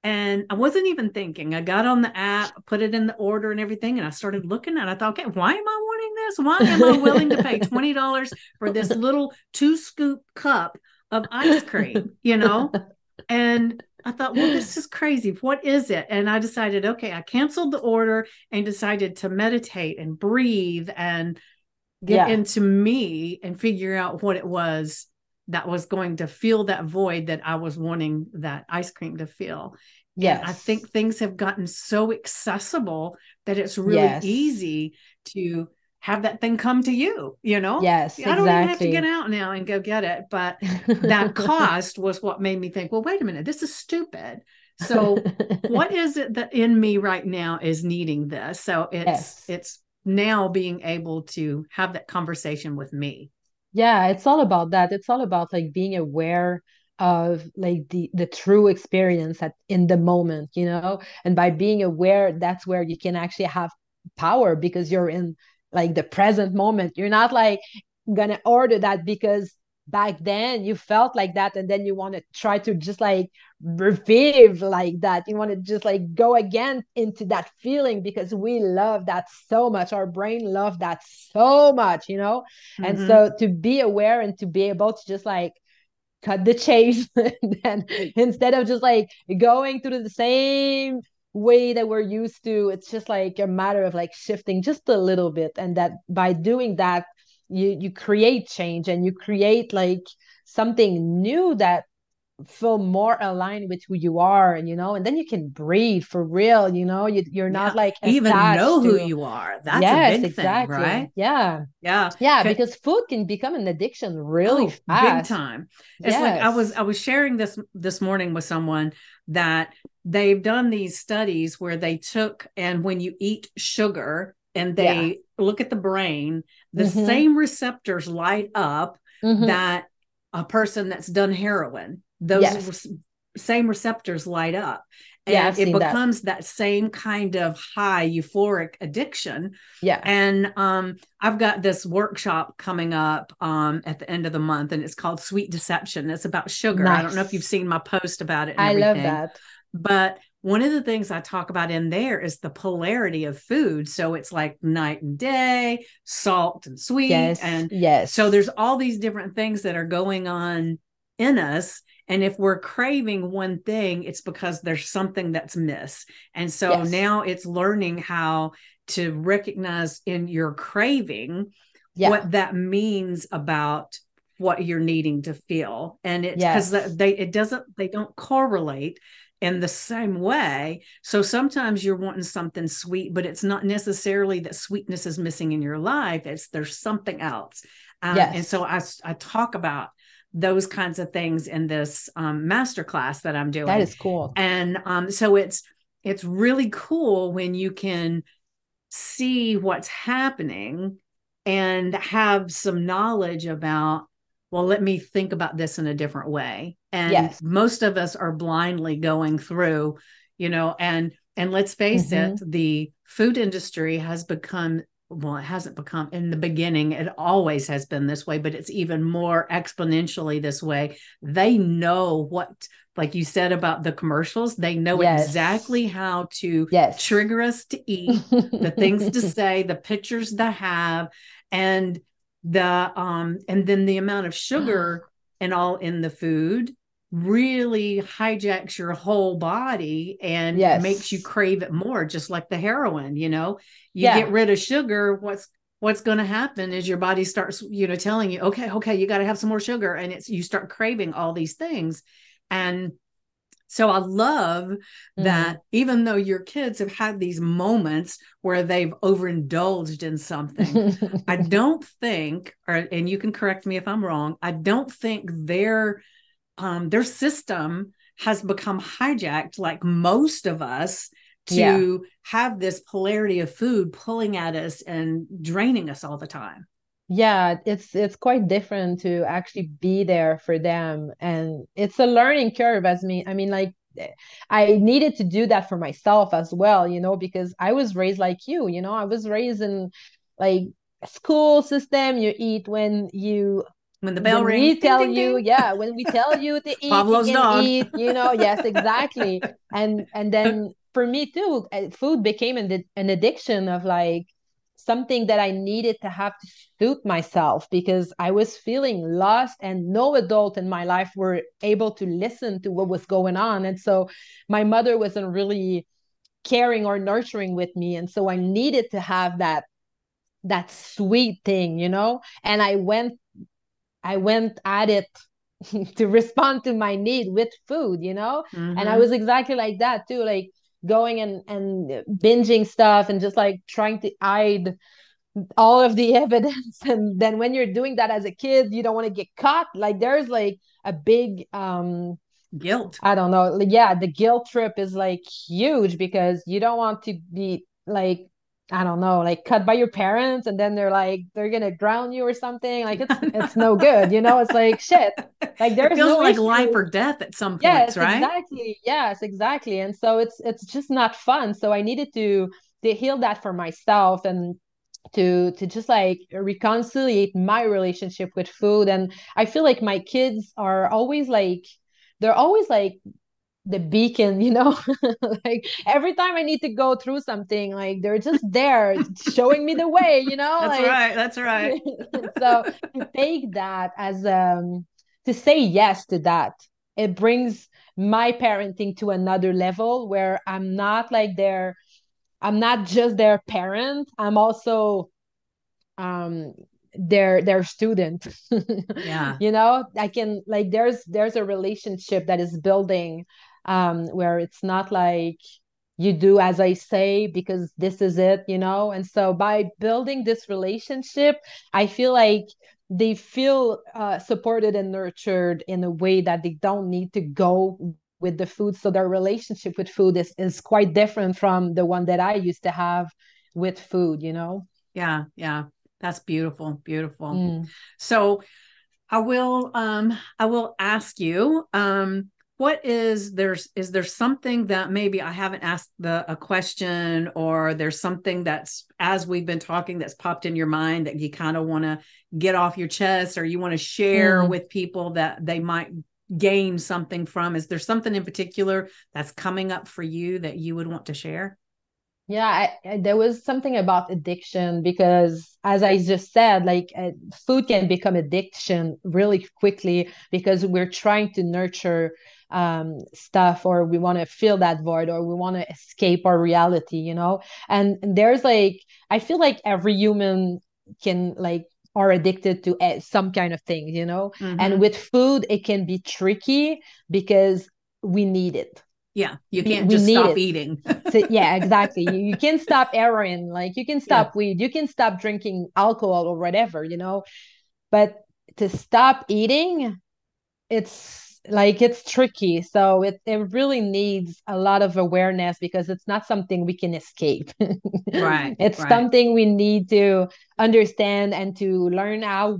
and I wasn't even thinking. I got on the app, put it in the order and everything, and I started looking at it. I thought, okay, why am I wanting this? Why am I willing to pay $20 for this little two scoop cup of ice cream? You know? And I thought, well, this is crazy. What is it? And I decided, okay, I canceled the order and decided to meditate and breathe and get yeah. into me and figure out what it was that was going to fill that void that I was wanting that ice cream to fill. Yes. I think things have gotten so accessible that it's really yes. easy to have that thing come to you, you know? Yes. I don't even have to get out now and go get it. But that cost was what made me think, well, wait a minute, this is stupid. So what is it that in me right now is needing this? So it's yes. it's now being able to have that conversation with me. Yeah, it's all about that. It's all about like being aware of like the the true experience at in the moment, you know? And by being aware, that's where you can actually have power because you're in like the present moment you're not like gonna order that because back then you felt like that and then you want to try to just like revive like that. You want to just like go again into that feeling because we love that so much. Our brain love that so much you know? Mm-hmm. and so to be aware and to be able to just like cut the chase and then instead of just like going through the same way that we're used to it's just like a matter of like shifting just a little bit. And that by doing that you you create change and you create like something new that feel more aligned with who you are and you know and then you can breathe for real you know you, you're not yeah. like even know who you are that's yes, a big exactly. thing right yeah yeah yeah because food can become an addiction really oh, fast big time it's yes. like i was i was sharing this this morning with someone that they've done these studies where they took and when you eat sugar and they yeah. look at the brain the mm-hmm. same receptors light up mm-hmm. that a person that's done heroin those yes. re- same receptors light up and yeah, it becomes that. that. same kind of high euphoric addiction yeah and um i've got this workshop coming up um at the end of the month and it's called sweet deception it's about sugar nice. i don't know if you've seen my post about it i love that but one of the things I talk about in there is the polarity of food. So it's like night and day, salt and sweet. Yes, and yes. So there's all these different things that are going on in us. And if we're craving one thing, it's because there's something that's missed. And so yes. now it's learning how to recognize in your craving yeah. what that means about what you're needing to feel and it's because yes. they it doesn't they don't correlate in the same way. So sometimes you're wanting something sweet, but it's not necessarily that sweetness is missing in your life. It's there's something else. Um, yes. And so I, I talk about those kinds of things in this um, master class that I'm doing. That is cool. And um, so it's it's really cool when you can see what's happening and have some knowledge about well, let me think about this in a different way. And yes. most of us are blindly going through, you know, and and let's face mm-hmm. it, the food industry has become well, it hasn't become in the beginning, it always has been this way, but it's even more exponentially this way. They know what, like you said about the commercials, they know yes. exactly how to yes. trigger us to eat, the things to say, the pictures to have. And the um and then the amount of sugar and all in the food really hijacks your whole body and yes. makes you crave it more just like the heroin you know you yeah. get rid of sugar what's what's going to happen is your body starts you know telling you okay okay you got to have some more sugar and it's you start craving all these things and so I love mm-hmm. that even though your kids have had these moments where they've overindulged in something, I don't think, or and you can correct me if I'm wrong, I don't think their um, their system has become hijacked like most of us to yeah. have this polarity of food pulling at us and draining us all the time. Yeah it's it's quite different to actually be there for them. And it's a learning curve as me i mean like i needed to do that for myself as well you know because i was raised like you you know i was raised in like school system. You eat when you when the bell when rings we tell ding, you ding. yeah when we tell you to eat Pavlov's you dog. eat you know yes exactly and and then for me too uh, food became an, an addiction of like something that i needed to have to suit myself because i was feeling lost and no adult in my life were able to listen to what was going on and so my mother wasn't really caring or nurturing with me and so i needed to have that that sweet thing you know and i went i went at it to respond to my need with food you know? Mm-hmm. and i was exactly like that too like going and and binging stuff and just like trying to hide all of the evidence. And then when you're doing that as a kid you don't want to get caught. Like there's like a big um guilt. I don't know yeah the guilt trip is like huge because you don't want to be like I don't know, like cut by your parents, and then they're like they're gonna drown you or something. Like it's it's no good, you know. It's like shit. Like there's it feels no like issue. life or death at some points, yes, right? Exactly. Yes, exactly. And so it's it's just not fun. So I needed to to heal that for myself and to to just like reconciliate my relationship with food. And I feel like my kids are always like they're always like the beacon you know? Like every time i need to go through something like they're just there showing me the way you know? That's like, right that's right. so to take that as um to say yes to that it brings my parenting to another level where i'm not like their i'm not just their parent i'm also um their their student yeah. you know? I can like there's there's a relationship that is building um, where it's not like you do as I say because this is it, you know? And so by building this relationship, I feel like they feel uh, supported and nurtured in a way that they don't need to go with the food. So their relationship with food is, is quite different from the one that I used to have with food, you know? Yeah, yeah. That's beautiful, beautiful. Mm. So I will um I will ask you um what is there's is there something that maybe i haven't asked the a question or there's something that's as we've been talking that's popped in your mind that you kind of want to get off your chest or you want to share mm. with people that they might gain something from is there something in particular that's coming up for you that you would want to share yeah I, I, there was something about addiction because as i just said like uh, food can become addiction really quickly because we're trying to nurture um, stuff or we want to fill that void or we want to escape our reality you know and, there's like i feel like every human can like are addicted to some kind of thing you know mm-hmm. and with food it can be tricky because we need it yeah you can't we, just we stop it. eating so, yeah exactly you, you can stop heroin like you can stop yeah. weed you can stop drinking alcohol or whatever you know but to stop eating it's like it's tricky so it, it really needs a lot of awareness because it's not something we can escape right it's right. something we need to understand and to learn how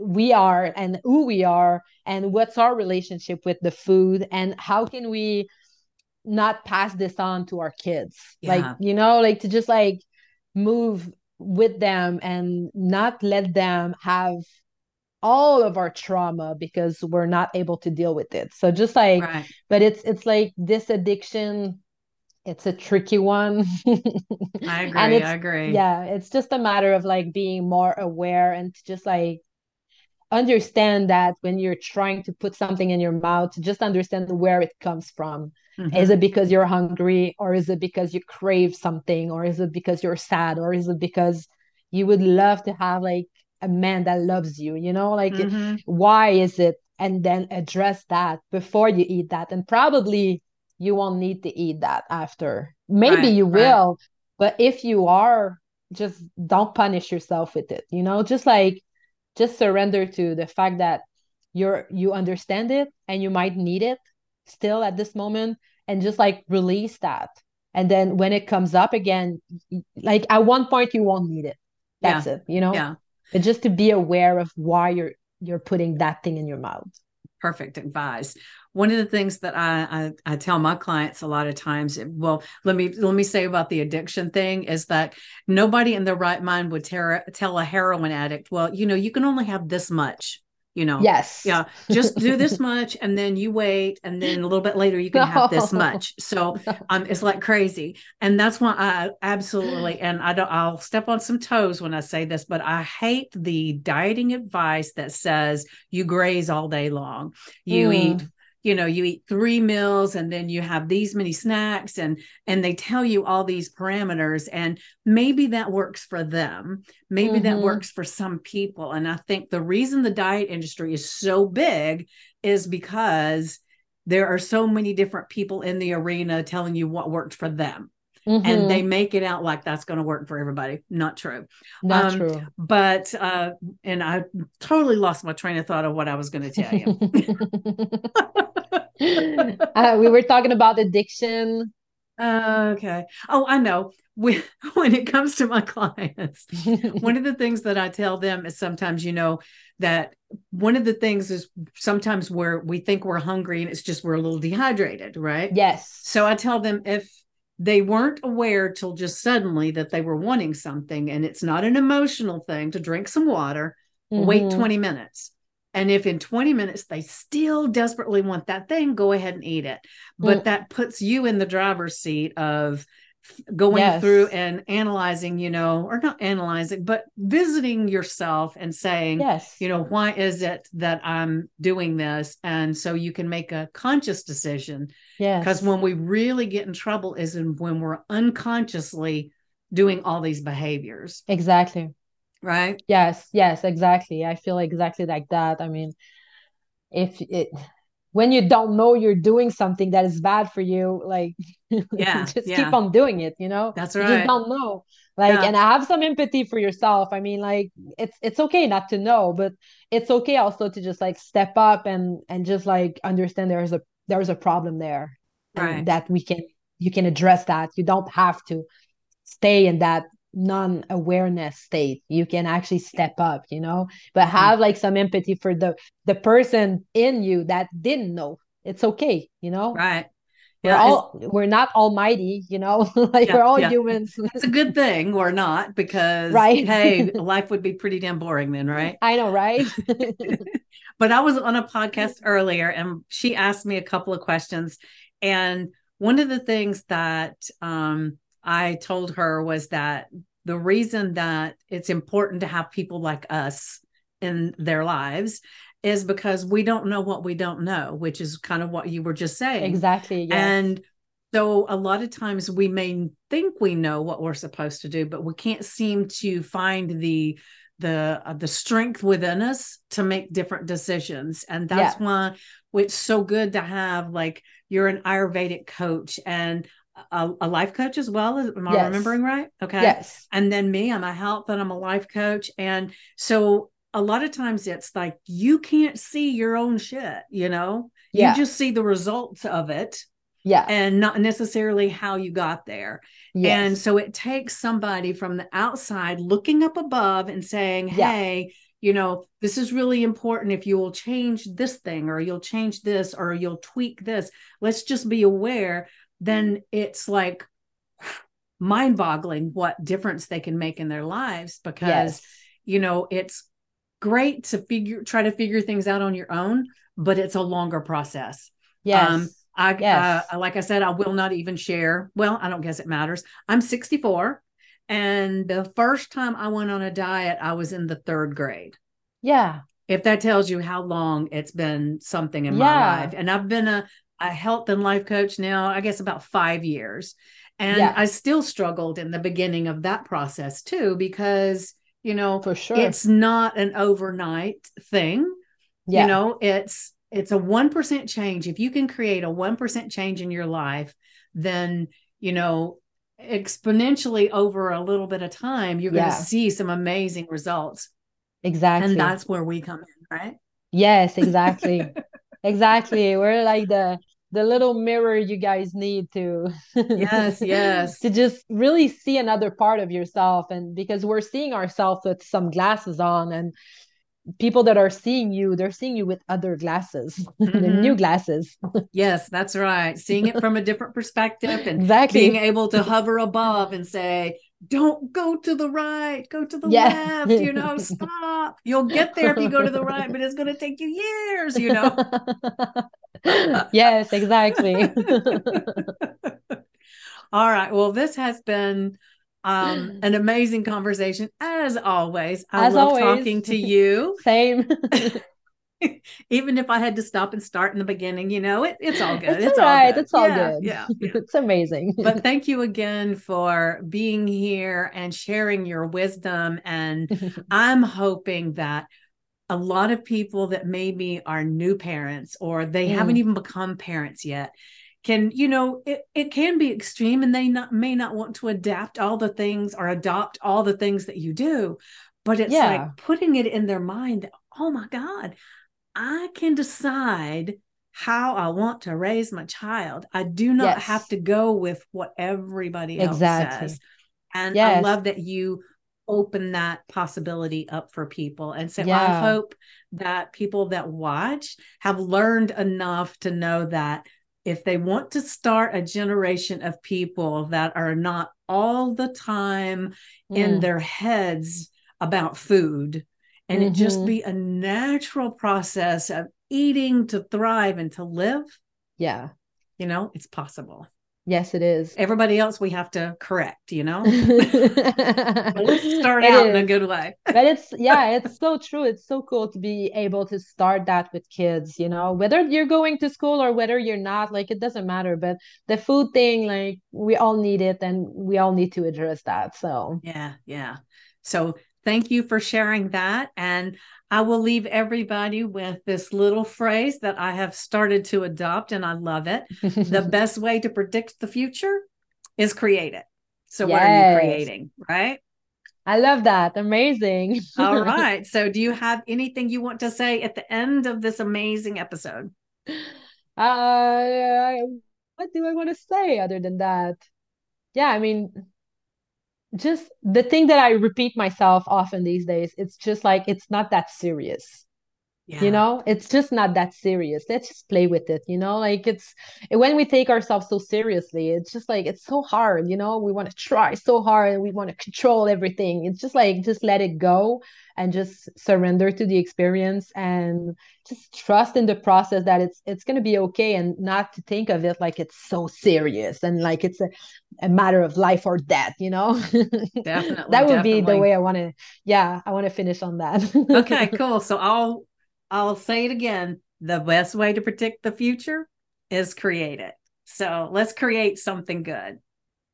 we are and who we are and what's our relationship with the food and how can we not pass this on to our kids yeah. like you know like to just like move with them and not let them have all of our trauma because we're not able to deal with it so just like right. but it's it's like this addiction it's a tricky one i agree i agree yeah it's just a matter of like being more aware and just like understand that when you're trying to put something in your mouth just understand where it comes from mm-hmm. is it because you're hungry or is it because you crave something or is it because you're sad or is it because you would love to have like a man that loves you you know like mm-hmm. why is it and then address that before you eat that and probably you won't need to eat that after maybe right, you will right. but if you are just don't punish yourself with it you know just like just surrender to the fact that you're you understand it and you might need it still at this moment and just like release that and then when it comes up again like at one point you won't need it that's Yeah. it you know Yeah. But just to be aware of why you're you're putting that thing in your mouth. Perfect advice. One of the things that I, I i tell my clients a lot of times well let me let me say about the addiction thing is that nobody in their right mind would ter- tell a heroin addict well you know you can only have this much you know? Yes. Yeah just do this much and then you wait and then a little bit later you can have this much. So um it's like crazy. And that's why i absolutely and i don't i'll step on some toes when i say this but i hate the dieting advice that says you graze all day long. You Mm. eat you know you eat three meals and then you have these many snacks and and they tell you all these parameters and maybe that works for them maybe that Mhm. works for some people. And i think the reason the diet industry is so big is because there are so many different people in the arena telling you what worked for them. Mhm. and they make it out like that's going to work for everybody. Not true. Not um, true. but uh and i totally lost my train of thought of what i was going to tell you uh, we were talking about addiction Uh, okay. Oh, I know. When, when it comes to my clients, one of the things that I tell them is sometimes, you know, that one of the things is sometimes where we think we're hungry and it's just we're a little dehydrated, right? yes So I tell them if they weren't aware till just suddenly that they were wanting something and it's not an emotional thing to drink some water, wait Mhm. 20 minutes. And if in 20 minutes they still desperately want that thing, go ahead and eat it. But Mm. that puts you in the driver's seat of going Yes. through and analyzing, you know, or not analyzing, but visiting yourself and saying, yes you know, why is it that I'm doing this? And so you can make a conscious decision. Yeah. Because when we really get in trouble is in when we're unconsciously doing all these behaviors, exactly right? Yes, yes, exactly. I feel exactly like that. I mean, if it when you don't know you're doing something that is bad for you, like Yeah, just yeah. keep on doing it, you know? That's You right. just don't know. Like, Yeah. and I have some empathy for yourself. I mean, like it's it's okay not to know, but it's okay also to just like step up and and just like understand there's a there's a problem there Right. that we can you can address that. You don't have to stay in that non-awareness state you can actually step up you know but Mhm. have like some empathy for the the person in you that didn't know it's okay you know Right. we're Yeah, all we're not almighty you know like Yeah, we're all yeah. humans It's a good thing or not because Right. hey, life would be pretty damn boring then, right? i know right But I was on a podcast earlier and she asked me a couple of questions. And one of the things that um, I told her was that the reason that it's important to have people like us in their lives is because we don't know what we don't know, which is kind of what you were just saying. exactly yes. And so a lot of times we may think we know what we're supposed to do, but we can't seem to find the the uh, the strength within us to make different decisions. And that's why it's so good to have like you're an Ayurvedic coach and a, a life coach as well. Am I Yes. remembering right? Okay. yes And then me, I'm a health and I'm a life coach. And so a lot of times it's like you can't see your own shit, you know? Yeah. You just see the results of it yeah and not necessarily how you got there. yes. And so it takes somebody from the outside looking up above and saying, Yeah. hey, you know, this is really important. If you will change this thing or you'll change this or you'll tweak this, let's just be aware. Then it's like mind boggling what difference they can make in their lives because, yes you know, it's great to figure, try to figure things out on your own, but it's a longer process. yes Um, I, Yes. uh, like I said, I will not even share. Well, I don't guess it matters. I'm 64. And the first time I went on a diet, I was in the third grade. yeah If that tells you how long it's been something in Yeah. my life. And I've been a, a health and life coach now, I guess about five years. And Yeah. I still struggled in the beginning of that process too, because, you know, for sure. it's not an overnight thing. Yeah. you know it's it's a 1% change. If you can create a 1% change in your life then you know exponentially over a little bit of time you're going to see some amazing results. Exactly. and that's where we come in right? Yes, exactly. exactly. We're like the the little mirror you guys need to yes yes to just really see another part of yourself and because we're seeing ourselves with some glasses on and people that are seeing you they're seeing you with other glasses mm-hmm. new glasses yes that's right seeing it from a different perspective and exactly. being able to hover above and say don't go to the right go to the yeah. left you know stop you'll get there if you go to the right but it's going to take you years you know yes exactly all right well this has been um, an amazing conversation as always. I as love always. talking to you. Same. Even if I had to stop and start in the beginning, you know, it, it's all good. It's, it's all right. Good. It's all yeah, good. Yeah, yeah. It's amazing. but thank you again for being here and sharing your wisdom. And I'm hoping that a lot of people that maybe are new parents or they mm. haven't even become parents yet can you know it, it can be extreme and they not may not want to adapt all the things or adopt all the things that you do but it's yeah. like putting it in their mind that oh my god i can decide how i want to raise my child i do not yes. have to go with what everybody else exactly. says and yes. i love that you open that possibility up for people and so yeah. i hope that people that watch have learned enough to know that if they want to start a generation of people that are not all the time mm. in their heads about food and mm-hmm. it just mm-hmm. be a natural process of eating to thrive and to live yeah you know it's possible Yes, it is. Everybody else we have to correct, you know? let's start it out is. in a good way. but it's, yeah, it's so true. It's so cool to be able to start that with kids, you know, whether you're going to school or whether you're not, like, it doesn't matter. But the food thing, like, we all need it and we all need to address that. So, yeah, yeah. So, thank you for sharing that. And I will leave everybody with this little phrase that I have started to adopt and I love it. the best way to predict the future is create it. So, yes. what are you creating? Right. I love that. Amazing. All right. So, do you have anything you want to say at the end of this amazing episode? Uh, what do I want to say other than that? Yeah, I mean, just the thing that I repeat myself often these days, it's just like it's not that serious. Yeah. You know, it's just not that serious. Let's just play with it. You know, like it's when we take ourselves so seriously, it's just like it's so hard. You know, we want to try so hard and we want to control everything. It's just like just let it go and just surrender to the experience and just trust in the process that it's it's going to be okay and not to think of it like it's so serious and like it's a, a matter of life or death you know definitely that would definitely. be the way i want to yeah i want to finish on that okay cool so i'll i'll say it again the best way to predict the future is create it so let's create something good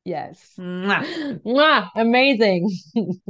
yes Mwah. Mwah. amazing